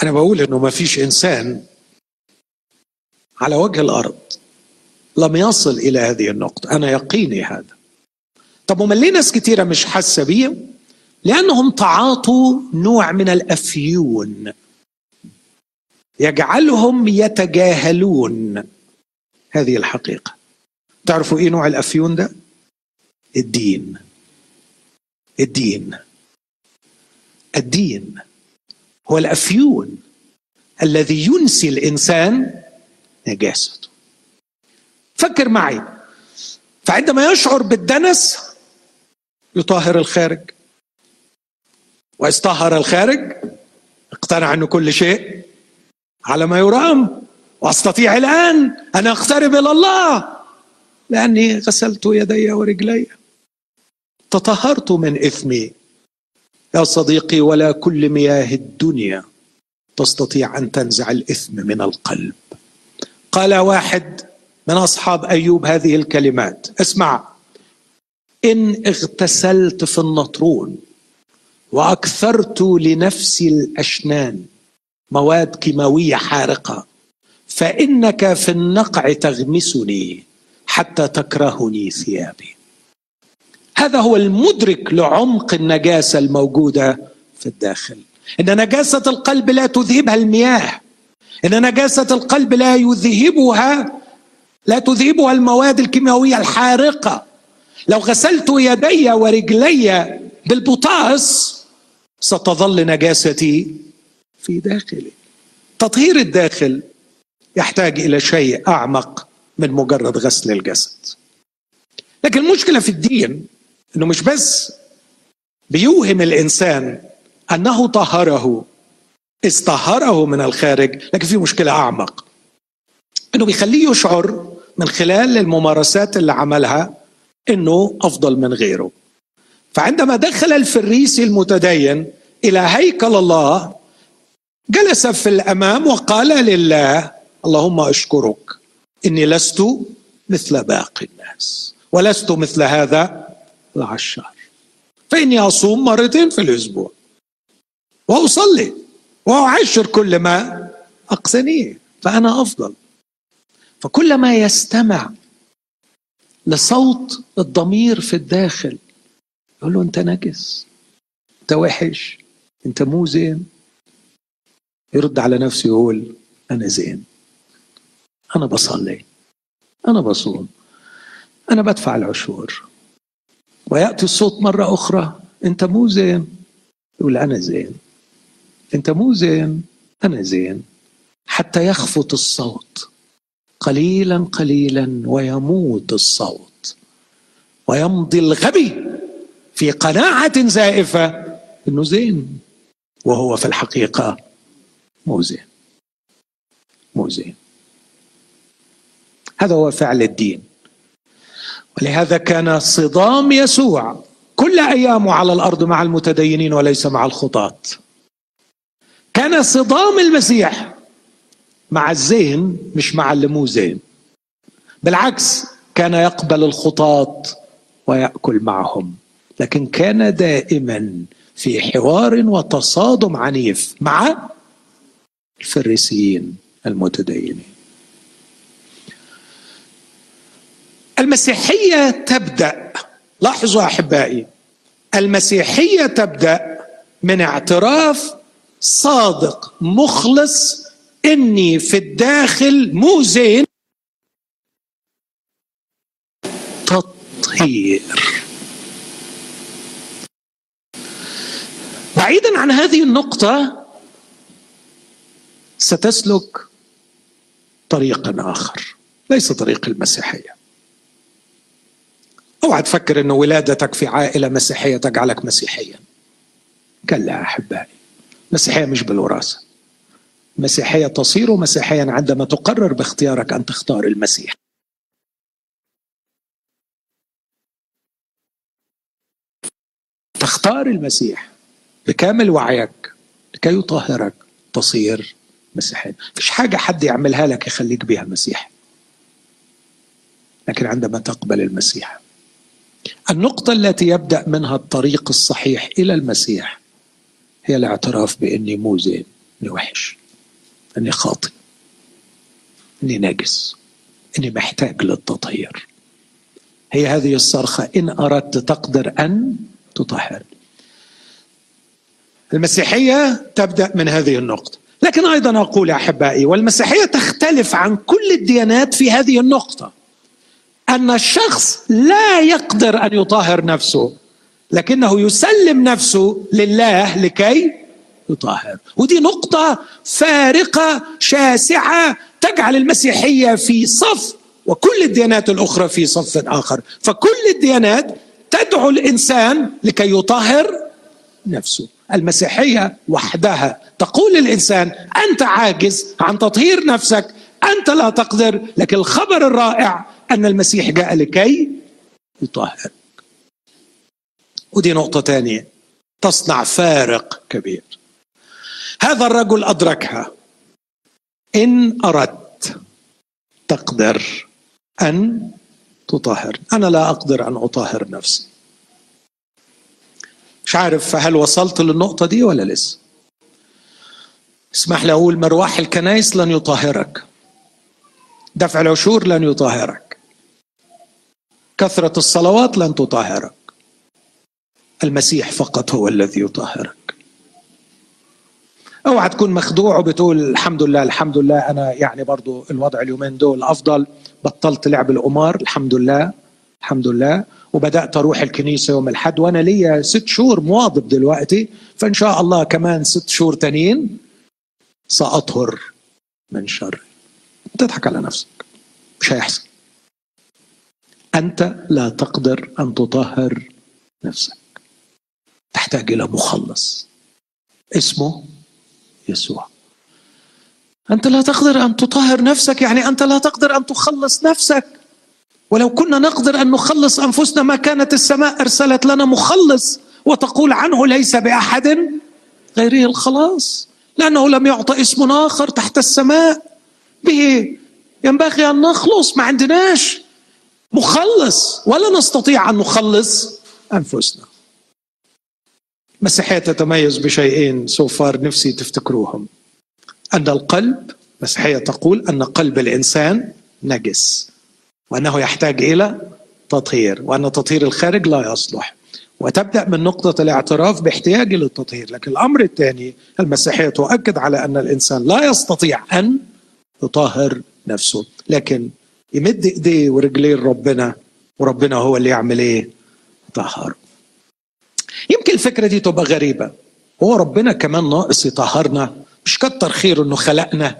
S1: أنا بقول إنه ما فيش إنسان على وجه الأرض لم يصل إلى هذه النقطة. أنا يقيني هذا. طب وما ليه ناس كتيرة مش حاسة بيه؟ لأنهم تعاطوا نوع من الأفيون. يجعلهم يتجاهلون هذه الحقيقة. تعرفوا إيه نوع الأفيون ده؟ الدين. الدين. الدين. هو الأفيون الذي ينسي الإنسان نجاسته. فكر معي. فعندما يشعر بالدنس يطهر الخارج. وإذ طهر الخارج اقتنع أنه كل شيء على ما يرام. وأستطيع الآن أن أقترب إلى الله. لأني غسلت يدي ورجلي. تطهرت من إثمي. يا صديقي ولا كل مياه الدنيا تستطيع أن تنزع الإثم من القلب. قال واحد من أصحاب أيوب هذه الكلمات. اسمع. إن اغتسلت في النطرون وأكثرت لنفسي الأشنان مواد كيماوية حارقة فإنك في النقع تغمسني حتى تكرهني ثيابي. هذا هو المدرك لعمق النجاسة الموجودة في الداخل. إن نجاسة القلب لا تذهبها المياه. إن نجاسة القلب لا يذهبها لا تذهبها المواد الكيميائيه الحارقة. لو غسلت يدي ورجلي بالبوتاس ستظل نجاستي في داخلي. تطهير الداخل يحتاج إلى شيء أعمق من مجرد غسل الجسد. لكن المشكلة في الدين إنه مش بس بيوهم الإنسان أنه طهره إذ طهره من الخارج لكن في مشكلة أعمق. إنه بيخليه يشعر من خلال الممارسات اللي عملها إنه أفضل من غيره. فعندما دخل الفريسي المتدين إلى هيكل الله جلس في الأمام وقال لله اللهم أشكرك إني لست مثل باقي الناس ولست مثل هذا العشار فإني أصوم مرتين في الأسبوع. وأصلي. وأعشر كل ما اقتنيه فأنا أفضل. فكلما يستمع لصوت الضمير في الداخل يقول له أنت نجس أنت وحش. أنت مو زين. يرد على نفسه يقول أنا زين. أنا بصلي. أنا بصوم. أنا بدفع العشور. ويأتي الصوت مرة أخرى. أنت مو زين. يقول أنا زين. أنت مو زين. أنا زين. حتى يخفت الصوت. قليلا قليلا ويموت الصوت. ويمضي الغبي في قناعة زائفة إنه زين. وهو في الحقيقة مو زين. مو زين. هذا هو فعل الدين. ولهذا كان صدام يسوع كل أيامه على الأرض مع المتدينين وليس مع الخطاة. كان صدام المسيح مع الزين مش مع اللي مو زين. بالعكس كان يقبل الخطاة ويأكل معهم. لكن كان دائما في حوار وتصادم عنيف مع الفريسيين المتدينين. المسيحية تبدأ لاحظوا أحبائي المسيحية تبدأ من اعتراف صادق مخلص إني في الداخل مو زين. تطهير. بعيدا عن هذه النقطة ستسلك طريقا آخر ليس طريق المسيحية. اوعى تفكر انه ولادتك في عائلة مسيحية تجعلك مسيحيا كلا أحبائي المسيحية مش بالوراثة. المسيحية تصير مسيحيا عندما تقرر باختيارك أن تختار المسيح. تختار المسيح بكامل وعيك لكي يطهرك تصير مسيحيا. مفيش حاجة حد يعملها لك يخليك بها مسيح لكن عندما تقبل المسيح النقطة التي يبدأ منها الطريق الصحيح إلى المسيح هي الاعتراف بإني مو زين إني وحش إني خاطئ إني ناجس إني محتاج للتطهير. هي هذه الصرخة إن أردت تقدر أن تطهر المسيحية تبدأ من هذه النقطة. لكن أيضا أقول يا أحبائي والمسيحية تختلف عن كل الديانات في هذه النقطة. أن الشخص لا يقدر أن يطهر نفسه لكنه يسلم نفسه لله لكي يطهر ودي نقطة فارقة شاسعة تجعل المسيحية في صف وكل الديانات الأخرى في صف آخر. فكل الديانات تدعو الإنسان لكي يطهر نفسه. المسيحية وحدها تقول للإنسان أنت عاجز عن تطهير نفسك أنت لا تقدر لكن الخبر الرائع أن المسيح جاء لكي يطهر ودي نقطة ثانية تصنع فارق كبير. هذا الرجل أدركها. إن أردت تقدر أن تطهر. أنا لا أقدر أن أطهر نفسي. مش عارف هل وصلت للنقطة دي ولا لسه. اسمح لي أقول مروح الكنائس لن يطهرك. دفع العشور لن يطهرك. كثرة الصلوات لن تطهرك. المسيح فقط هو الذي يطهرك. أوعى تكون مخدوع وبتقول الحمد لله الحمد لله. أنا يعني برضو الوضع اليومين دول أفضل. بطلت لعب القمار الحمد لله الحمد لله. وبدأت أروح الكنيسة يوم الأحد. وأنا ليا ست شهور مواظب دلوقتي. فإن شاء الله كمان ست شهور تانيين سأطهر من شر. تضحك على نفسك. مش هيحصل. أنت لا تقدر أن تطهر نفسك. تحتاج إلى مخلص. اسمه يسوع. أنت لا تقدر أن تطهر نفسك يعني أنت لا تقدر أن تخلص نفسك. ولو كنا نقدر أن نخلص أنفسنا ما كانت السماء أرسلت لنا مخلص وتقول عنه ليس بأحد غيره الخلاص. لأنه لم يعطى اسم آخر تحت السماء. به ينبغي أن نخلص ما عندناش. مخلص ولا نستطيع أن نخلص أنفسنا. المسيحيه تتميز بشيئين سوفار نفسي تفتكروهم. أن القلب المسيحيه تقول أن قلب الإنسان نجس وأنه يحتاج إلى تطهير وأن تطهير الخارج لا يصلح. وتبدأ من نقطة الاعتراف باحتياج للتطهير. لكن الأمر الثاني المسيحية تؤكد على أن الإنسان لا يستطيع أن يطهر نفسه. لكن يمد ايديه ورجليه لربنا وربنا هو اللي يعمل إيه؟ يطهر. يمكن الفكرة دي تبقى غريبة. هو ربنا كمان ناقص يطهرنا. مش كتر خيره إنه خلقنا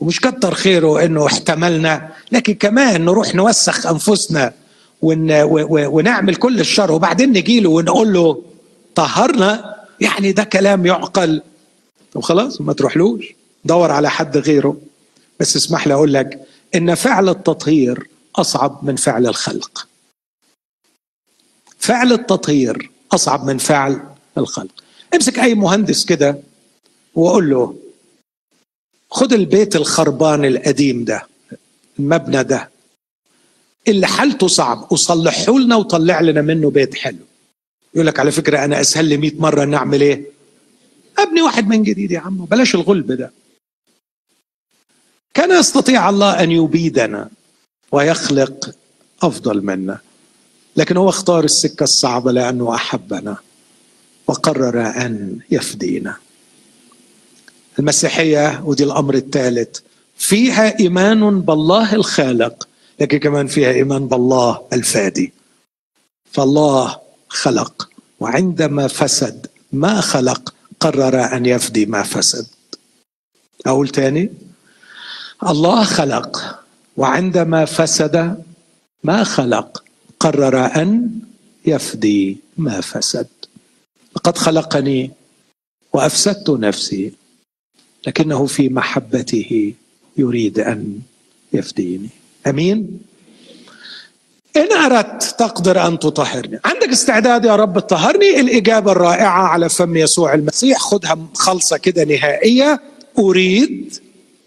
S1: ومش كتر خيره إنه احتملنا لكن كمان نروح نوسخ أنفسنا ون ونعمل كل الشر وبعدين نجي له ونقول له طهرنا؟ يعني ده كلام يعقل. طب خلاص ما تروحلوش. دور على حد غيره. بس اسمح لي أقول لك إن فعل التطهير أصعب من فعل الخلق. فعل التطهير أصعب من فعل الخلق. امسك أي مهندس كده واقول له خد البيت الخربان القديم ده المبنى ده اللي حالته صعب وصلحه لنا وطلع لنا منه بيت حلو. يقول لك على فكرة أنا أسهل لي 100 مرة نعمل إيه؟ أبني واحد من جديد يا عم بلاش الغلب ده. كان يستطيع الله أن يبيدنا ويخلق أفضل منا. لكن هو اختار السكة الصعبة لأنه أحبنا وقرر أن يفدينا. المسيحية ودي الأمر الثالث فيها إيمان بالله الخالق لكن كمان فيها إيمان بالله الفادي. فالله خلق وعندما فسد ما خلق قرر أن يفدي ما فسد. أقول تاني؟ الله خلق. وعندما فسد ما خلق قرر أن يفدي ما فسد. لقد خلقني وأفسدت نفسي لكنه في محبته يريد أن يفديني. أمين؟ إن أردت تقدر أن تطهرني. عندك استعداد يا رب تطهرني؟ الإجابة الرائعة على فم يسوع المسيح. خدها خلصة كده نهائية. أريد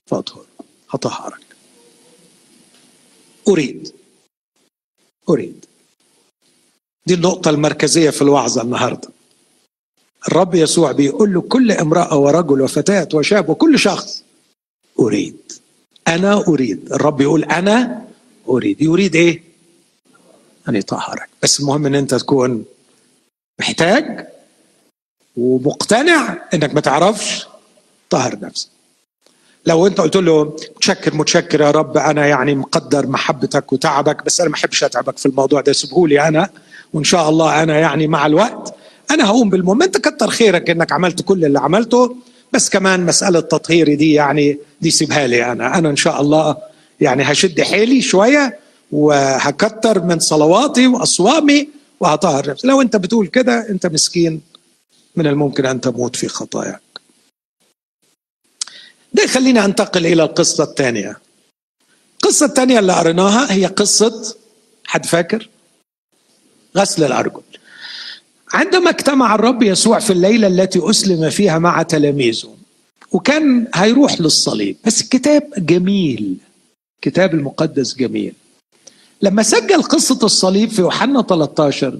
S1: فاطهر هطهرك أريد. أريد. دي النقطة المركزية في الوعظه النهارده. الرب يسوع بيقول له كل امرأة ورجل وفتاة وشاب وكل شخص أريد. أنا أريد. الرب يقول أنا أريد. يريد إيه؟ أن يطهرك. بس المهم أن أنت تكون محتاج ومقتنع أنك ما تعرفش طهر نفسك. لو انت قلت له متشكر متشكر يا رب أنا يعني مقدر محبتك وتعبك بس أنا ما أحبش أتعبك في الموضوع ده سيبهولي أنا وإن شاء الله أنا يعني مع الوقت أنا هقوم بالمهم. أنت كتر خيرك إنك عملت كل اللي عملته بس كمان مسألة تطهيري دي يعني دي سيبها لي أنا. أنا إن شاء الله يعني هشد حيلي شوية وهكتر من صلواتي وأصوامي وهطهر نفسي. لو أنت بتقول كده أنت مسكين من الممكن أن تموت في خطاياك. ده يخليني أنتقل إلى القصة الثانية. القصة الثانية اللي قريناها هي قصة حد فاكر؟ غسل الأرجل. عندما اجتمع الرب يسوع في الليلة التي أسلم فيها مع تلاميذه وكان هيروح للصليب. بس الكتاب جميل. الكتاب المقدس جميل. لما سجل قصة الصليب في يوحنا 13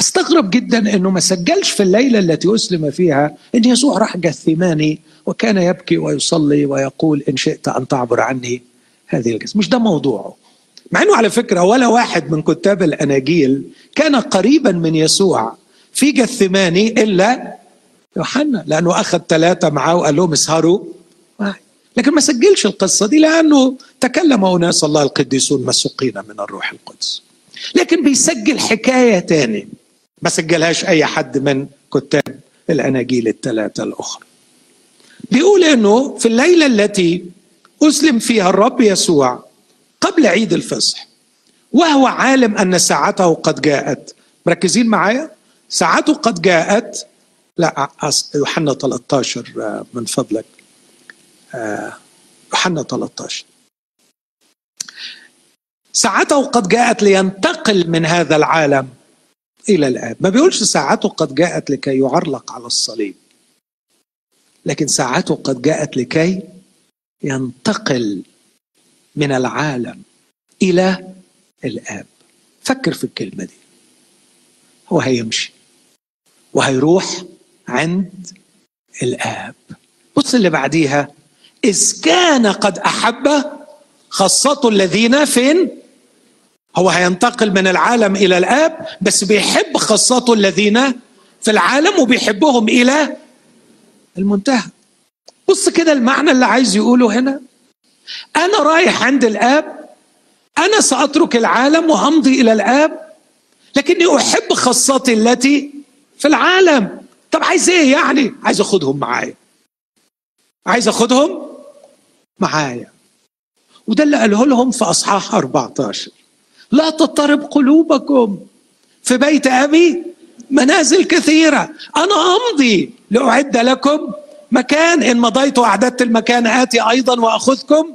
S1: أستغرب جدا إنه ما سجلش في الليلة التي أسلم فيها إن يسوع راح جثماني وكان يبكي ويصلي ويقول إن شئت أن تعبر عني هذه الجسم مش ده موضوعه. مع إنه على فكرة ولا واحد من كتاب الأناجيل كان قريبا من يسوع في جثماني إلا يوحنا لأنه أخذ ثلاثة معاه وقال لهم اسهروا لكن ما سجلش القصة دي لأنه تكلم اناس الله القديسون مسوقين من الروح القدس. لكن بيسجل حكاية تاني. ما سجلهاش أي حد من كتاب الأناجيل الثلاثة الأخرى. بيقول إنه في الليلة التي أسلم فيها الرب يسوع قبل عيد الفصح وهو عالم أن ساعته قد جاءت. مركزين معايا؟ ساعته قد جاءت. لا يوحنا 13 آه، من فضلك. آه، يوحنا 13 ساعته قد جاءت لينتقل من هذا العالم إلى الاب ما بيقولش ساعته قد جاءت لكي يعلق على الصليب. لكن ساعته قد جاءت لكي ينتقل من العالم إلى الآب. فكر في الكلمة دي. هو هيمشي. وهيروح عند الآب. بص اللي بعديها. إذ كان قد أحب خاصته الذين فين؟ هو هينتقل من العالم إلى الآب بس بيحب خاصته الذين في العالم وبيحبهم إلى المنتهى. بص كده المعنى اللي عايز يقوله هنا. أنا رايح عند الآب أنا سأترك العالم وامضي إلى الآب لكني أحب خاصتي التي في العالم. طب عايز إيه يعني؟ عايز أخدهم معايا. عايز أخدهم معايا. وده اللي قاله لهم في أصحاح 14 لا تضطرب قلوبكم. في بيت أبي منازل كثيرة. أنا أمضي لأعد لكم مكان. إن مضيت وأعددت المكان آتي أيضا وأخذكم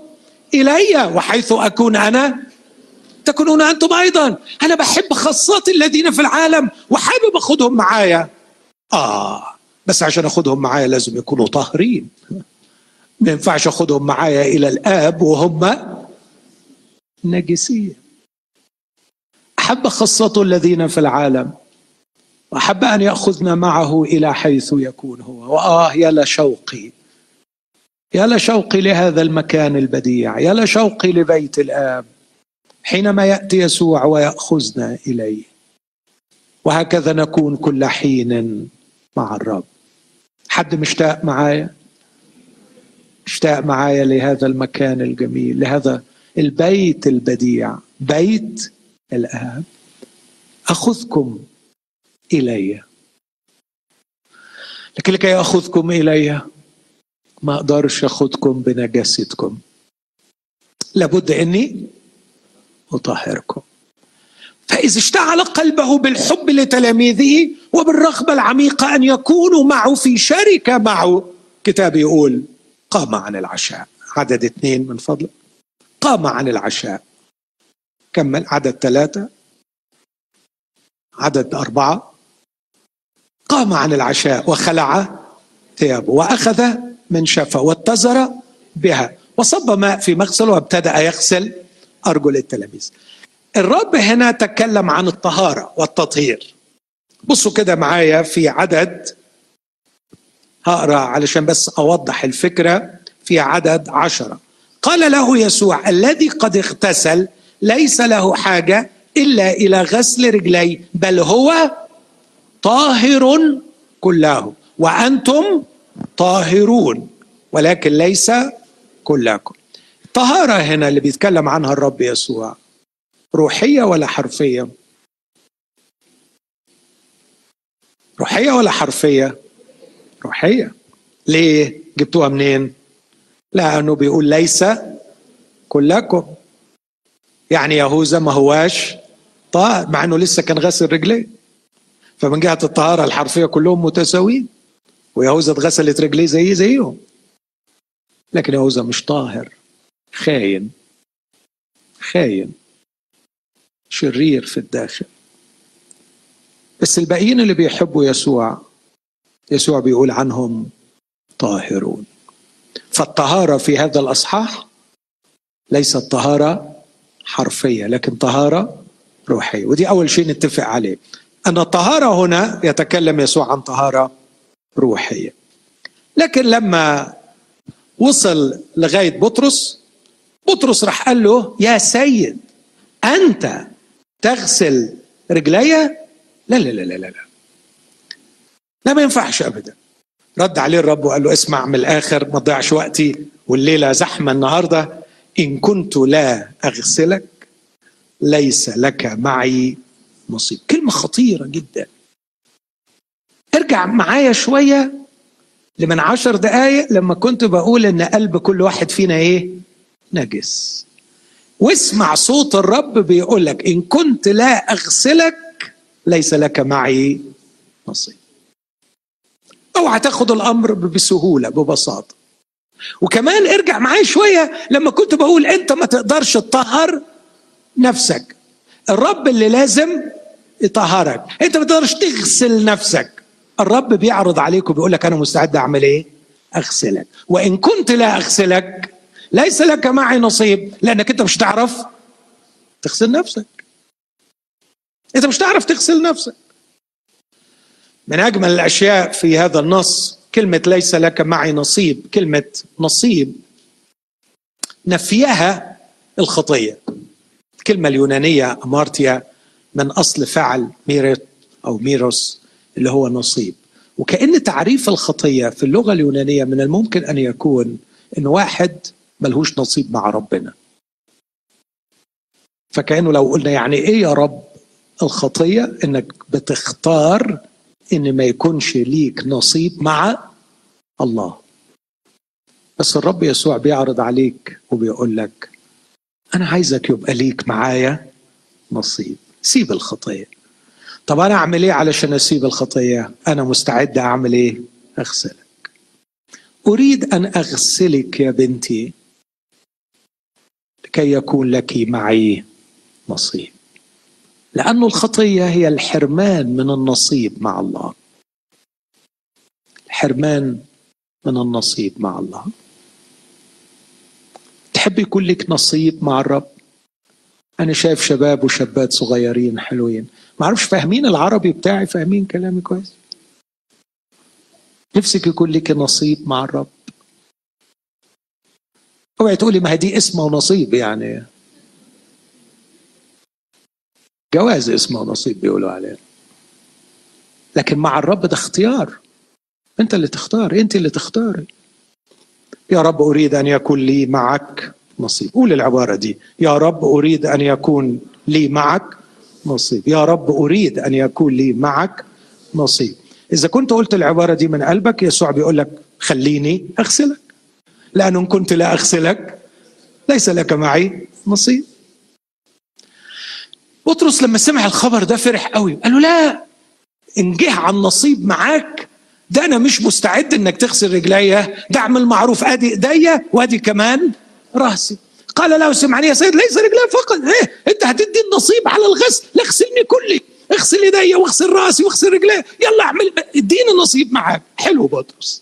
S1: إلي وحيث أكون أنا. تكونون أنتم أيضا. أنا بحب خاصاتي الذين في العالم وحابب أخذهم معايا. آه بس عشان أخذهم معايا لازم يكونوا طاهرين. ما ينفعش أخذهم معايا إلى الآب وهم نجسين أحب خاصته الذين في العالم وأحب أن ياخذنا معه إلى حيث يكون هو. وآه يا لشوقي يا لشوقي لهذا المكان البديع يا لشوقي لبيت الآب حينما يأتي يسوع وياخذنا إليه. وهكذا نكون كل حين مع الرب. حد مشتاق معايا؟ مشتاق معايا لهذا المكان الجميل لهذا البيت البديع. بيت الاب أخذكم إلي. لكن لكي أخذكم إلي ما أقدرش أخذكم بنجاستكم. لابد أني أطهركم. فإذا اشتعل قلبه بالحب لتلاميذه وبالرغبة العميقة أن يكونوا معه في شركة معه. كتاب يقول قام عن العشاء. عدد اثنين من فضلك قام عن العشاء. كمل عدد ثلاثة عدد أربعة. قام عن العشاء وخلع ثيابه وأخذ من شفة واتزر بها وصب ماء في مغسل وابتدأ يغسل أرجل التلاميذ. الرب هنا تكلم عن الطهارة والتطهير. بصوا كده معايا في عدد هقرأ علشان بس أوضح الفكرة في عدد عشرة. قال له يسوع الذي قد اغتسل ليس له حاجة إلا إلى غسل رجلي بل هو طاهر كله وأنتم طاهرون ولكن ليس كلكم. الطهاره هنا اللي بيتكلم عنها الرب يسوع روحية ولا حرفية؟ روحية ولا حرفية؟ روحية. ليه؟ جبتوها منين؟ لأنه بيقول ليس كلكم. يعني يهوذا ما هواش طاهر مع إنه لسه كان غسل رجليه. فمن جهه الطهارة الحرفية كلهم متساويين. ويهوذا اتغسلت رجليه زي زيهم. لكن يهوذا مش طاهر. خاين. خاين. شرير في الداخل. بس الباقيين اللي بيحبوا يسوع يسوع بيقول عنهم طاهرون. فالطهارة في هذا الأصحاح ليست طهارة حرفية لكن طهارة روحية. ودي أول شيء نتفق عليه. أن الطهارة هنا يتكلم يسوع عن طهارة روحية. لكن لما وصل لغاية بطرس بطرس راح قال له يا سيد أنت تغسل رجلي؟ لا لا لا لا لا لا. ما ينفعش ابدا. رد عليه الرب وقال له اسمع من الآخر ما تضيعش وقتي والليلة زحمة النهارده. إن كنت لا أغسلك ليس لك معي نصيب. كلمة خطيرة جدا. ارجع معايا شوية لمن عشر دقايق لما كنت بقول إن قلب كل واحد فينا إيه؟ نجس. واسمع صوت الرب بيقول لك إن كنت لا أغسلك ليس لك معي نصيب. أوعى تاخد الأمر بسهولة ببساطة. وكمان ارجع معايا شوية لما كنت بقول انت ما تقدرش تطهر نفسك. الرب اللي لازم يطهرك. انت ما تقدرش تغسل نفسك. الرب بيعرض عليك وبيقول لك أنا مستعد اعمل إيه؟ اغسلك. وان كنت لا اغسلك ليس لك معي نصيب لانك انت مش تعرف تغسل نفسك. انت مش تعرف تغسل نفسك. من أجمل الأشياء في هذا النص كلمة ليس لك معي نصيب كلمة نصيب. نفيها الخطية. الكلمة اليونانية أمارتيا من أصل فعل ميرت أو ميروس اللي هو نصيب. وكأن تعريف الخطية في اللغة اليونانية من الممكن أن يكون أن واحد ملهوش نصيب مع ربنا. فكأنه لو قلنا يعني إيه يا رب الخطية؟ إنك بتختار إن ما يكونش ليك نصيب مع الله. بس الرب يسوع بيعرض عليك وبيقول لك أنا عايزك يبقى ليك معايا نصيب. سيب الخطية. طب أنا أعمل إيه علشان أسيب الخطية؟ أنا مستعد أعمل إيه؟ أغسلك. أريد أن أغسلك يا بنتي لكي يكون لك معي نصيب. لأن الخطية هي الحرمان من النصيب مع الله. الحرمان من النصيب مع الله. تحب يكون لك نصيب مع الرب؟ أنا شايف شباب وشابات صغيرين حلوين. ما أعرفش فاهمين العربي بتاعي؟ فاهمين كلامي كويس؟ نفسك يكون لك نصيب مع الرب؟ اوعي تقولي ما هي دي اسمه ونصيب يعني. جواز اسمه ونصيب بيقولوا عليه. لكن مع الرب ده اختيار. انت اللي تختار انت اللي تختاري. يا رب أريد أن يكون لي معك نصيب. قول العبارة دي. يا رب أريد أن يكون لي معك نصيب. يا رب أريد أن يكون لي معك نصيب. إذا كنت قلت العبارة دي من قلبك يسوع بيقول لك خليني أغسلك. لأن إن كنت لا أغسلك ليس لك معي نصيب. بطرس لما سمع الخبر ده فرح قوي. قال له لا إن جه عن نصيب معاك ده أنا مش مستعد إنك تغسل رجليا ده أعمل معروف أدي إيديا وأدي كمان رأسي. قال له سمعني يا سيد ليس رجلي فقط. إيه أنت هتدي النصيب على الغسل. اغسلني كلي. اغسل ايدي واغسل رأسي واغسل رجلي. يلا أعمل إديني نصيب معاك. حلو بطرس.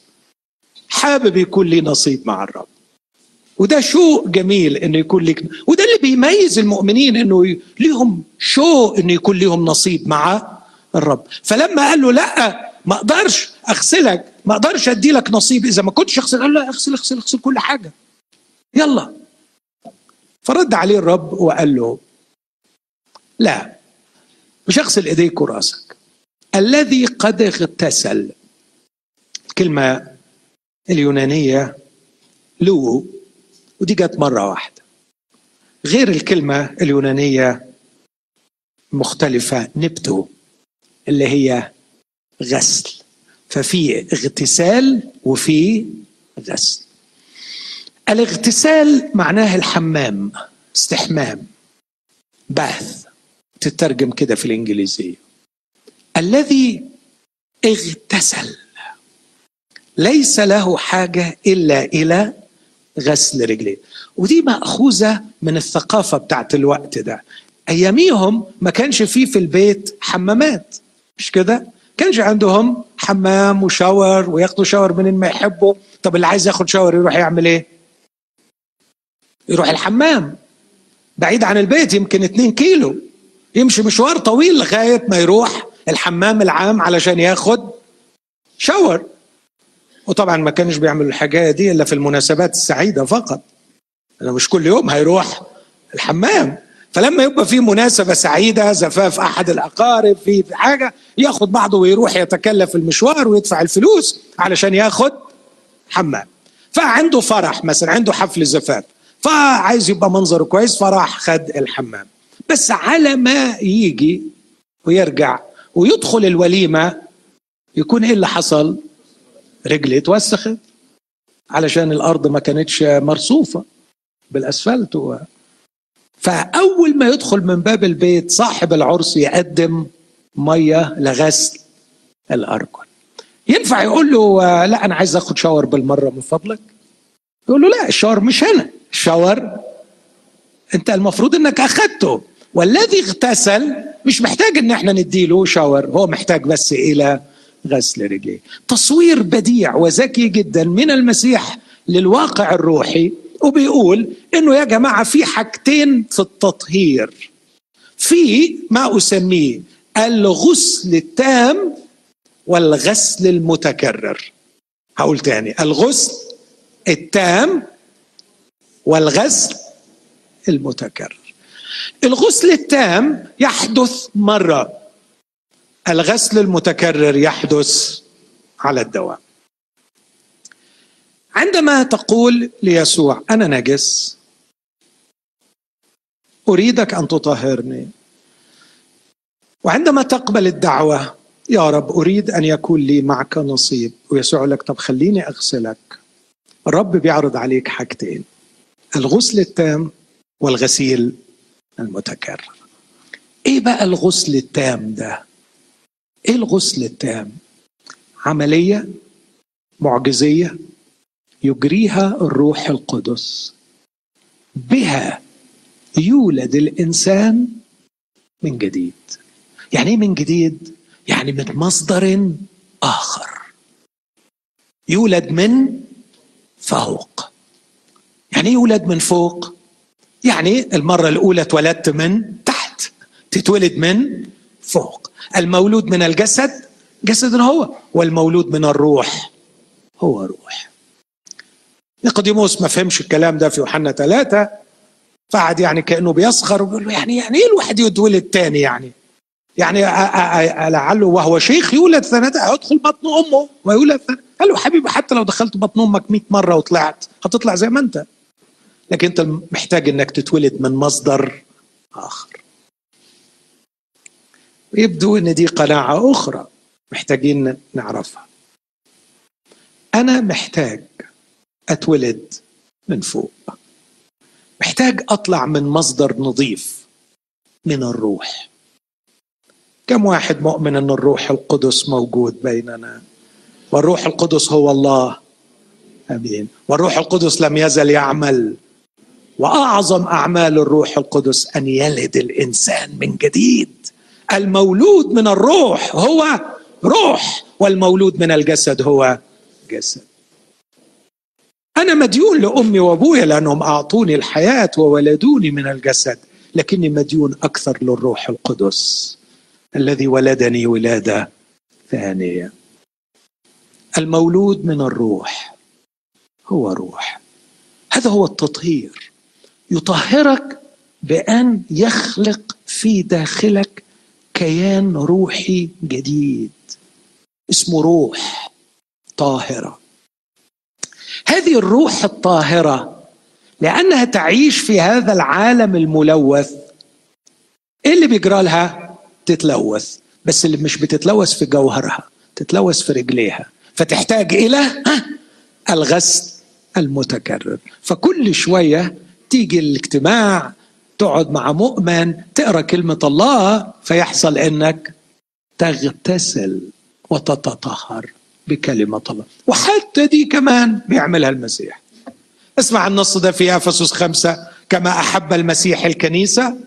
S1: حابب يكون لي نصيب مع الرب. وده شوق جميل إنه يكون لك وده اللي بيميز المؤمنين إنه ليهم شوق إنه يكون لهم نصيب مع الرب. فلما قال له لا ما أقدرش أغسلك ما أقدرش أدي لك نصيب إذا ما كنتش أغسل قال له أغسل أغسل أغسل كل حاجة. يلا. فرد عليه الرب وقال له لا مش أغسل إيديك ورأسك. الذي قد اغتسل الكلمة اليونانية لو ودي جت مرة واحدة. غير الكلمة اليونانية مختلفة نبتو اللي هي غسل. ففي اغتسال وفي غسل. الاغتسال معناه الحمام استحمام باث تترجم كده في الإنجليزية. الذي اغتسل ليس له حاجة إلا إلى غسل رجليه ودي مأخوذة من الثقافة بتاعت الوقت ده. أياميهم ما كانش فيه في البيت حمامات. مش كده؟ كانش عندهم حمام وشاور وياخدوا شاور من ما يحبوا. طب اللي عايز ياخد شاور يروح يعمل إيه؟ يروح الحمام. بعيد عن البيت يمكن 2 كيلو. يمشي مشوار طويل لغاية ما يروح الحمام العام علشان ياخد شاور. وطبعا ما كانش بيعمل الحاجة دي إلا في المناسبات السعيدة فقط. أنا مش كل يوم هيروح الحمام. فلما يبقى في مناسبة سعيدة زفاف أحد الأقارب في حاجة ياخد بعضه ويروح يتكلف المشوار ويدفع الفلوس علشان ياخد حمام. فعنده فرح مثلا عنده حفل زفاف. فعايز يبقى منظره كويس فراح خد الحمام. بس على ما يجي ويرجع ويدخل الوليمة يكون إيه اللي حصل؟ رجلي اتوسخت علشان الأرض ما كانتش مرصوفة بالأسفلت و... فأول ما يدخل من باب البيت صاحب العرس يقدم مية لغسل الأرجل. ينفع يقول له لا أنا عايز آخد شاور بالمرة من فضلك. يقول له لا الشاور مش أنا الشاور أنت المفروض إنك أخدته. والذي اغتسل مش محتاج إن إحنا نديله شاور هو محتاج بس إلى غسل رجليه. تصوير بديع وذكي جدا من المسيح للواقع الروحي وبيقول إنه يا جماعة في حاجتين في التطهير. في ما أسميه الغسل التام والغسل المتكرر. هقول تاني الغسل التام والغسل المتكرر. الغسل التام يحدث مرة الغسل المتكرر يحدث على الدوام عندما تقول ليسوع أنا نجس. أريدك أن تطهرني. وعندما تقبل الدعوة يا رب أريد أن يكون لي معك نصيب. ويسوع لك طب خليني أغسلك. الرب بيعرض عليك حاجتين الغسل التام والغسيل المتكرر. إيه بقى الغسل التام ده؟ إيه الغسل التام؟ عملية؟ معجزية؟ يجريها الروح القدس. بها يولد الإنسان من جديد. يعني إيه من جديد؟ يعني من مصدر آخر. يولد من فوق. يعني يولد من فوق؟ يعني المرة الأولى اتولدت من تحت. تتولد من فوق. المولود من الجسد جسد هو والمولود من الروح هو روح. نيقوديموس ما فهمش الكلام ده في يوحنا ثلاثة فقعد يعني كأنه بيسخر ويقول له يعني يعني إيه الواحد يتولد تاني يعني؟ يعني لعله وهو شيخ يولد ثلاثة يدخل بطن أمه ويولد ثلاثة قال له حبيبي حتى لو دخلت بطن أمك 100 مرة وطلعت هتطلع زي ما أنت. لكن أنت محتاج أنك تتولد من مصدر آخر. يبدو أن دي قناعة أخرى محتاجين نعرفها. أنا محتاج أتولد من فوق. محتاج أطلع من مصدر نظيف من الروح. كم واحد مؤمن أن الروح القدس موجود بيننا؟ والروح القدس هو الله. آمين. والروح القدس لم يزل يعمل. وأعظم أعمال الروح القدس أن يلد الإنسان من جديد. المولود من الروح هو روح والمولود من الجسد هو جسد. أنا مديون لأمي وأبويا لأنهم أعطوني الحياة وولدوني من الجسد لكني مديون أكثر للروح القدس الذي ولدني ولادة ثانية. المولود من الروح هو روح. هذا هو التطهير. يطهرك بأن يخلق في داخلك كيان روحي جديد. اسمه روح طاهرة. هذه الروح الطاهرة لأنها تعيش في هذا العالم الملوث. إيه اللي بيجرى لها؟ تتلوث. بس اللي مش بتتلوث في جوهرها تتلوث في رجليها. فتحتاج إلى الغسل المتكرر. فكل شوية تيجي الاجتماع تقعد مع مؤمن تقرأ كلمة الله فيحصل إنك تغتسل وتتطهر بكلمة الله. وحتى دي كمان بيعملها المسيح. اسمع النص ده في أفسس خمسة. كما أحب المسيح الكنيسة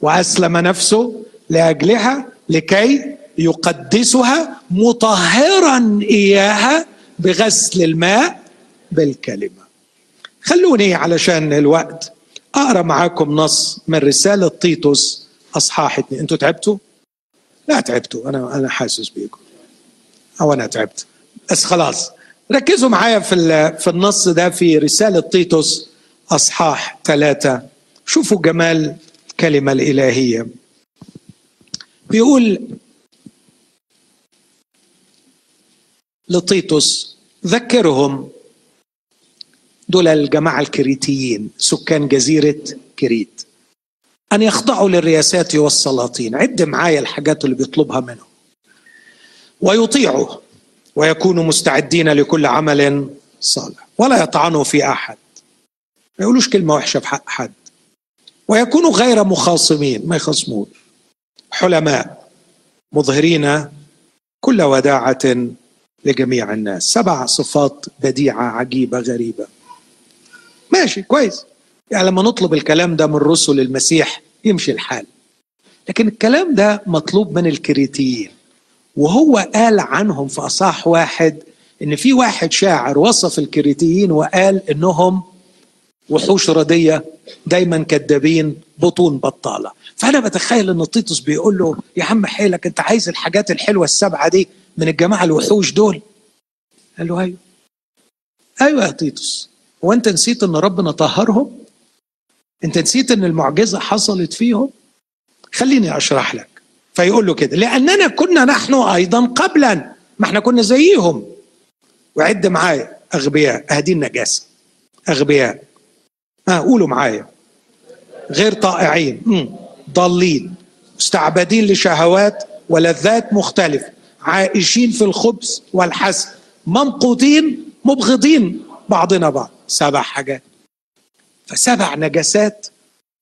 S1: وأسلم نفسه لأجلها لكي يقدسها مطهرا إياها بغسل الماء بالكلمة. خلوني علشان الوقت. أقرأ معاكم نص من رسالة تيتوس أصحاح اتنين أنتوا تعبتوا؟ لا تعبتوا. أنا أنا حاسس بيكم. أو أنا تعبت. بس خلاص. ركزوا معايا في في النص ده في رسالة تيتوس أصحاح ثلاثة. شوفوا جمال الكلمة الإلهية. بيقول لطيطس ذكرهم دول الجماعة الكريتيين سكان جزيرة كريت. أن يخضعوا للرياسات والسلاطين. عد معايا الحاجات اللي بيطلبها منهم. ويطيعوا ويكونوا مستعدين لكل عمل صالح. ولا يطعنوا في أحد. ما يقولوش كلمة وحشة في حق حد. ويكونوا غير مخاصمين ما يخصموش. حلماء مظهرين كل وداعة لجميع الناس. سبع صفات بديعة عجيبة غريبة. ماشي كويس. يعني لما نطلب الكلام ده من رسل المسيح يمشي الحال. لكن الكلام ده مطلوب من الكريتيين. وهو قال عنهم في اصح واحد إن في واحد شاعر وصف الكريتيين وقال إنهم وحوش رديه دايما كذابين بطون بطالة. فأنا بتخيل إن تيتوس بيقول له يا عم حيلك أنت عايز الحاجات الحلوة السبعة دي من الجماعة الوحوش دول؟ قال له أيوه. أيوه يا تيتوس. هو انت نسيت ان ربنا طهرهم انت نسيت ان المعجزة حصلت فيهم خليني أشرح لك. فيقول له كده لأننا كنا نحن أيضا قبلا ما إحنا كنا زيهم. وعد معايا أغبياء هذه النجاسة. أغبياء. ها قولوا معايا. غير طائعين. ضالين. مستعبدين لشهوات ولذات مختلفه عائشين في الخبز والحسد ممقوتين مبغضين بعضنا بعض. سبع حاجات. فسبع نجاسات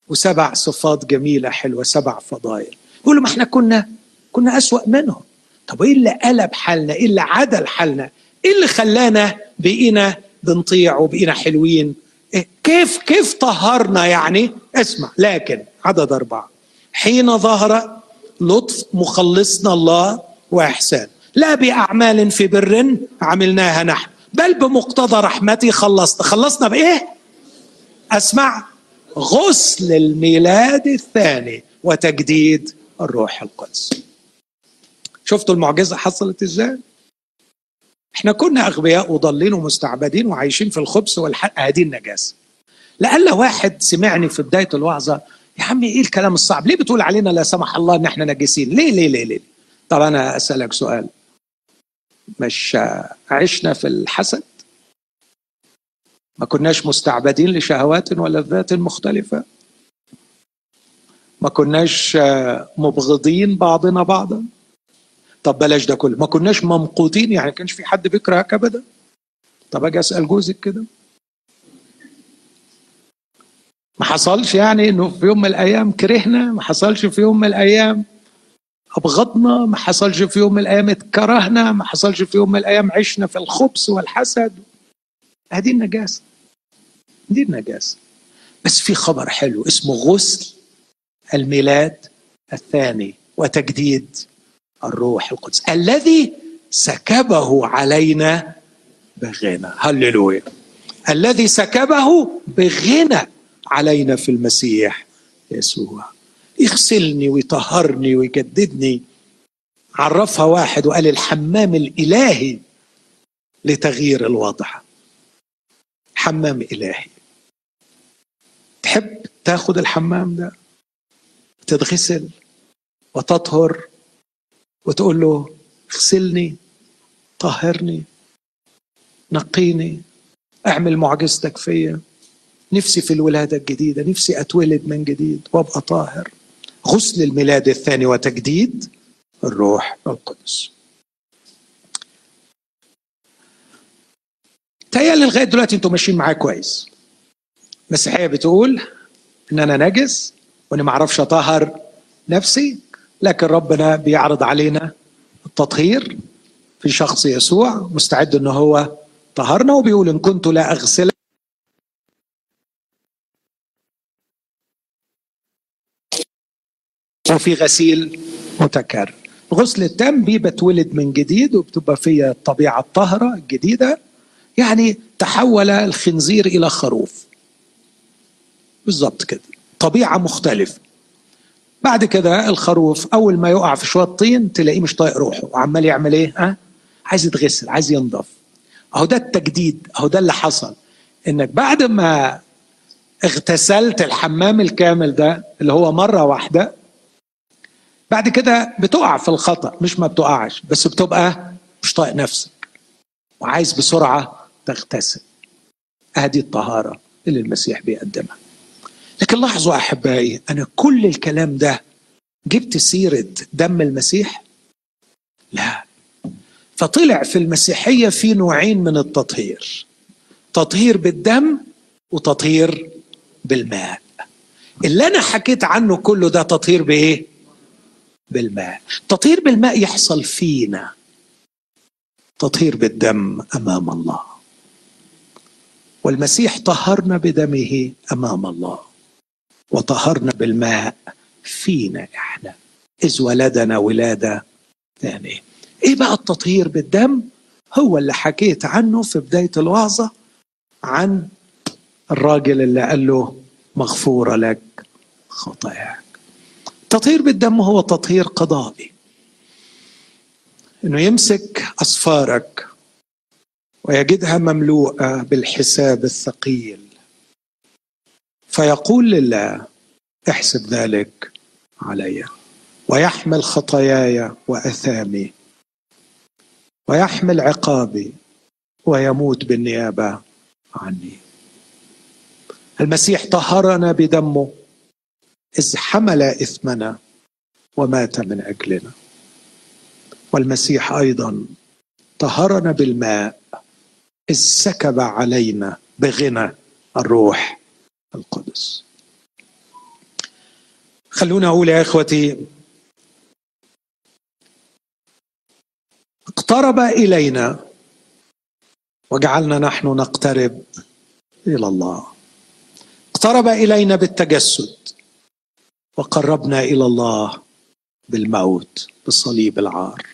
S1: وسبع صفات جميلة حلوة سبع فضائل يقولوا ما إحنا كنا كنا أسوأ منهم. طب إيه اللي قلب حالنا؟ إيه اللي عدل حالنا؟ إيه اللي خلانا بقينا بنطيع وبقينا حلوين؟ إيه كيف كيف طهرنا يعني؟ اسمع لكن عدد أربعة. حين ظهر لطف مخلصنا الله وإحسان. لا بأعمال في بر عملناها نحن. بل بمقتضى رحمتي خلصنا خلصنا بإيه؟ أسمع غسل الميلاد الثاني وتجديد الروح القدس. شفتوا المعجزة حصلت إزاي؟ إحنا كنا أغبياء وضالين ومستعبدين وعايشين في الخبز والحق هذه النجاسة. لألا واحد سمعني في بداية الوعظة يا عمي إيه الكلام الصعب؟ ليه بتقول علينا لا سمح الله إن إحنا نجسين ليه ليه ليه ليه؟ طب أنا أسألك سؤال. مش عشنا في الحسد. ما كناش مستعبدين لشهوات ولذات مختلفة. ما كناش مبغضين بعضنا بعضا. طب بلاش ده كله. ما كناش ممقوتين يعني كانش في حد بيكرهك أبدا. طب أجي أسأل جوزك كده. ما حصلش يعني إنه في يوم من الأيام كرهنا ما حصلش في يوم من الأيام أبغضنا ما حصلش في يوم من الأيام اتكرهنا ما حصلش في يوم من الأيام عشنا في الخبث والحسد. هذه النجاسة دي النجاسة. بس في خبر حلو اسمه غسل الميلاد الثاني وتجديد الروح القدس الذي سكبه علينا بغنى هللويا. الذي سكبه بغنى علينا في المسيح يسوع. يغسلني ويطهرني ويجددني. عرفها واحد وقال الحمام الإلهي لتغيير الوضع حمام إلهي. تحب تاخد الحمام ده؟ تتغسل وتطهر وتقول له اغسلني طهرني نقيني اعمل معجزتك فيا. نفسي في الولادة الجديدة نفسي أتولد من جديد وأبقى طاهر. غسل الميلاد الثاني وتجديد الروح القدس. تهيألي لغاية دلوقتي أنتوا ماشيين معايا كويس. المسيحيه بتقول ان أنا نجس وإني ما أعرفش أطهر نفسي لكن ربنا بيعرض علينا التطهير في شخص يسوع مستعد إن هو طهرنا وبيقول إن كنت لا أغسل وفي غسيل متكرر. الغسل التام بيه بتولد من جديد وبتبقى فيها الطبيعه الطاهره الجديده يعني تحول الخنزير إلى خروف. بالظبط كده. طبيعة مختلفة. بعد كده الخروف أول ما يقع في شوية طين تلاقيه مش طايق روحه. وعمال يعمل إيه؟ ها؟ عايز يتغسل عايز ينضف. أهو ده التجديد أهو ده اللي حصل. إنك بعد ما اغتسلت الحمام الكامل ده اللي هو مرة واحدة بعد كده بتقع في الخطأ مش ما بتقعش بس بتبقى مش طايق نفسك. وعايز بسرعة تغتسل. هذه الطهارة اللي المسيح بيقدمها. لكن لاحظوا أحبائي أنا كل الكلام ده جبت سيرة دم المسيح؟ لا. فطلع في المسيحية في نوعين من التطهير. تطهير بالدم وتطهير بالماء. اللي أنا حكيت عنه كله ده تطهير بإيه؟ بالماء. تطهير بالماء يحصل فينا. تطهير بالدم أمام الله. والمسيح طهرنا بدمه أمام الله. وطهرنا بالماء فينا إحنا. إذ ولدنا ولادة ثانية إيه بقى التطهير بالدم؟ هو اللي حكيت عنه في بداية الوعظة عن الراجل اللي قال له مغفورة لك خطاياك. التطهير بالدم هو تطهير قضائي. إنه يمسك أصفارك ويجدها مملوءة بالحساب الثقيل. فيقول لله احسب ذلك علي ويحمل خطاياي وأثامي ويحمل عقابي ويموت بالنيابة عني. المسيح طهرنا بدمه. إذ حمل إثمنا ومات من أجلنا. والمسيح أيضا طهرنا بالماء إذ سكب علينا بغنى الروح القدس. خلونا أقول يا إخوتي اقترب إلينا وجعلنا نحن نقترب إلى الله. اقترب إلينا بالتجسد. وقربنا إلى الله بالموت بصليب العار.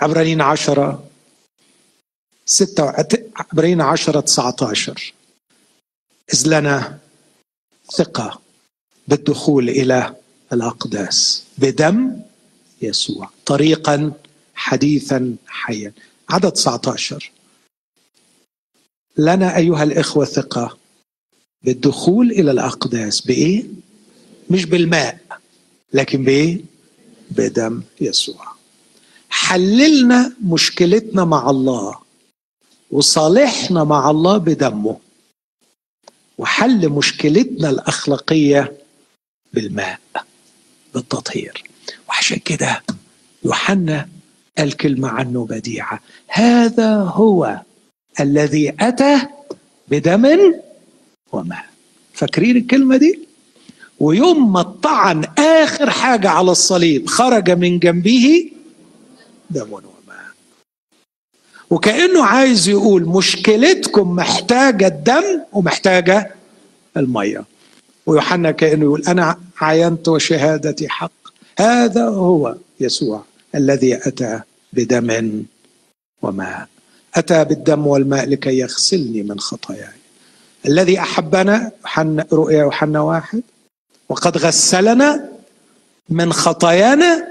S1: عبرانيين عشرة ستة عبرانيين عشرة تسعة عشر إذ لنا ثقة بالدخول إلى الأقداس بدم يسوع طريقا حديثا حيا. عدد 19 لنا أيها الإخوة ثقة بالدخول إلى الأقداس بإيه؟ مش بالماء لكن بإيه؟ بدم يسوع. حللنا مشكلتنا مع الله وصالحنا مع الله بدمه وحل مشكلتنا الأخلاقية بالماء بالتطهير. وعشان كده يوحنا قال كلمة عنه بديعة. هذا هو الذي أتى بدم وماء. فاكرين الكلمة دي؟ ويوم ما الطعن آخر حاجة على الصليب خرج من جنبه دم وماء وكأنه عايز يقول مشكلتكم محتاجة الدم ومحتاجة المية. ويوحنا كأنه يقول أنا عينت وشهادتي حق. هذا هو يسوع الذي أتى بدم وماء. أتى بالدم والماء لكي يغسلني من خطاياي. الذي أحبنا حن رؤيا يوحنا واحد. وقد غسلنا من خطايانا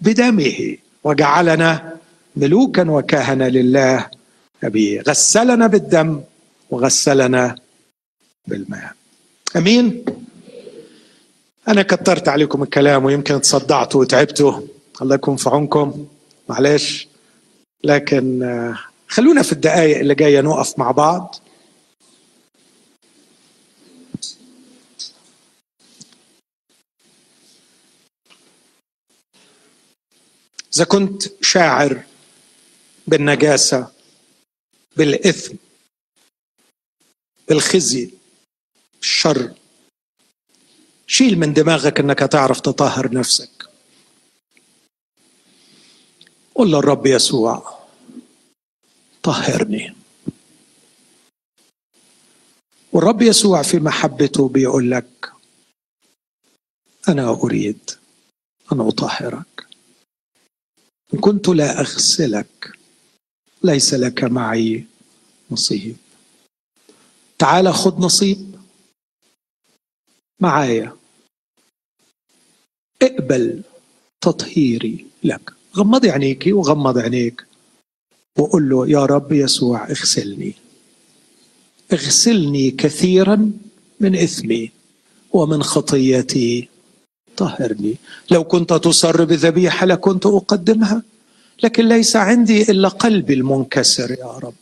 S1: بدمه وجعلنا ملوكا وكهنة لله. أبيه غسلنا بالدم وغسلنا بالماء. أمين؟ أنا كترت عليكم الكلام ويمكن تصدعتوا وتعبتوا. الله يكون في عونكم. معلش لكن آه، خلونا في الدقائق اللي جاية نقف مع بعض. إذا كنت شاعر بالنجاسة بالإثم بالخزي الشر شيل من دماغك إنك تعرف تطهر نفسك. قل للرب يسوع طهرني. والرب يسوع في محبته بيقول لك أنا أريد أن أطهرك. ان كنت لا أغسلك. ليس لك معي نصيب. تعال خذ نصيب. معايا. اقبل تطهيري لك. غمضي عينيكي وغمض عينيك. وقول له يا رب يسوع اغسلني. اغسلني كثيرا من إثمي ومن خطيتي طهرني لو كنت تصر بذبيحه لكنت أقدمها. لكن ليس عندي إلا قلبي المنكسر يا رب.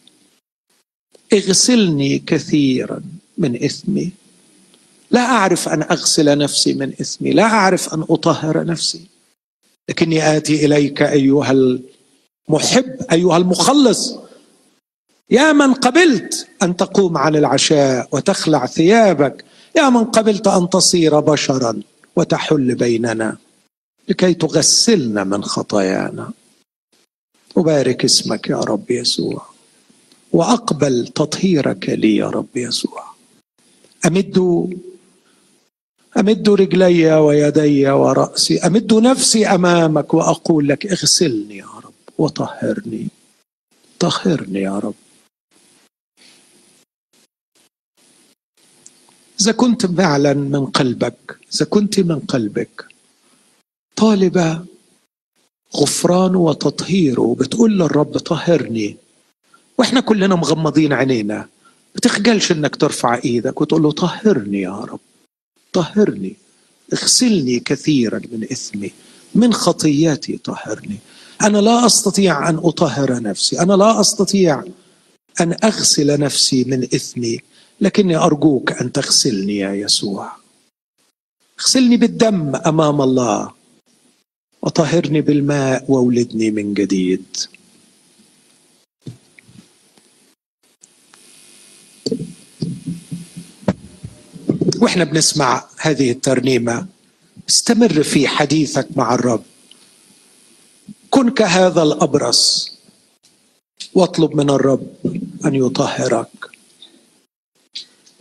S1: اغسلني كثيرا من إثمي. لا أعرف أن أغسل نفسي من إثمي. لا أعرف أن أطهر نفسي. لكني آتي إليك أيها المحب أيها المخلص. يا من قبلت أن تقوم عن العشاء وتخلع ثيابك. يا من قبلت أن تصير بشرا. وتحل بيننا لكي تغسلنا من خطايانا. أبارك اسمك يا رب يسوع وأقبل تطهيرك لي يا رب يسوع. أمد أمد رجلي ويدي ورأسي أمد نفسي أمامك وأقول لك اغسلني يا رب وطهرني طهرني يا رب. إذا كنت فعلا من قلبك إذا كنت من قلبك طالبة غفرانه وتطهيره بتقول للرب طهرني. وإحنا كلنا مغمضين عينينا. ما تخجلش إنك ترفع إيدك وتقول له طهرني يا رب. طهرني. اغسلني كثيرا من إثمي. من خطياتي طهرني. أنا لا أستطيع أن أطهر نفسي. أنا لا أستطيع أن أغسل نفسي من إثمي. لكني أرجوك أن تغسلني يا يسوع. اغسلني بالدم أمام الله. وطهرني بالماء وولدني من جديد. وإحنا بنسمع هذه الترنيمة. استمر في حديثك مع الرب. كن كهذا الأبرص. واطلب من الرب أن يطهرك.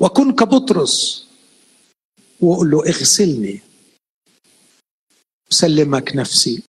S1: وكن كبطرس. وقل له اغسلني. أسلمك نفسي.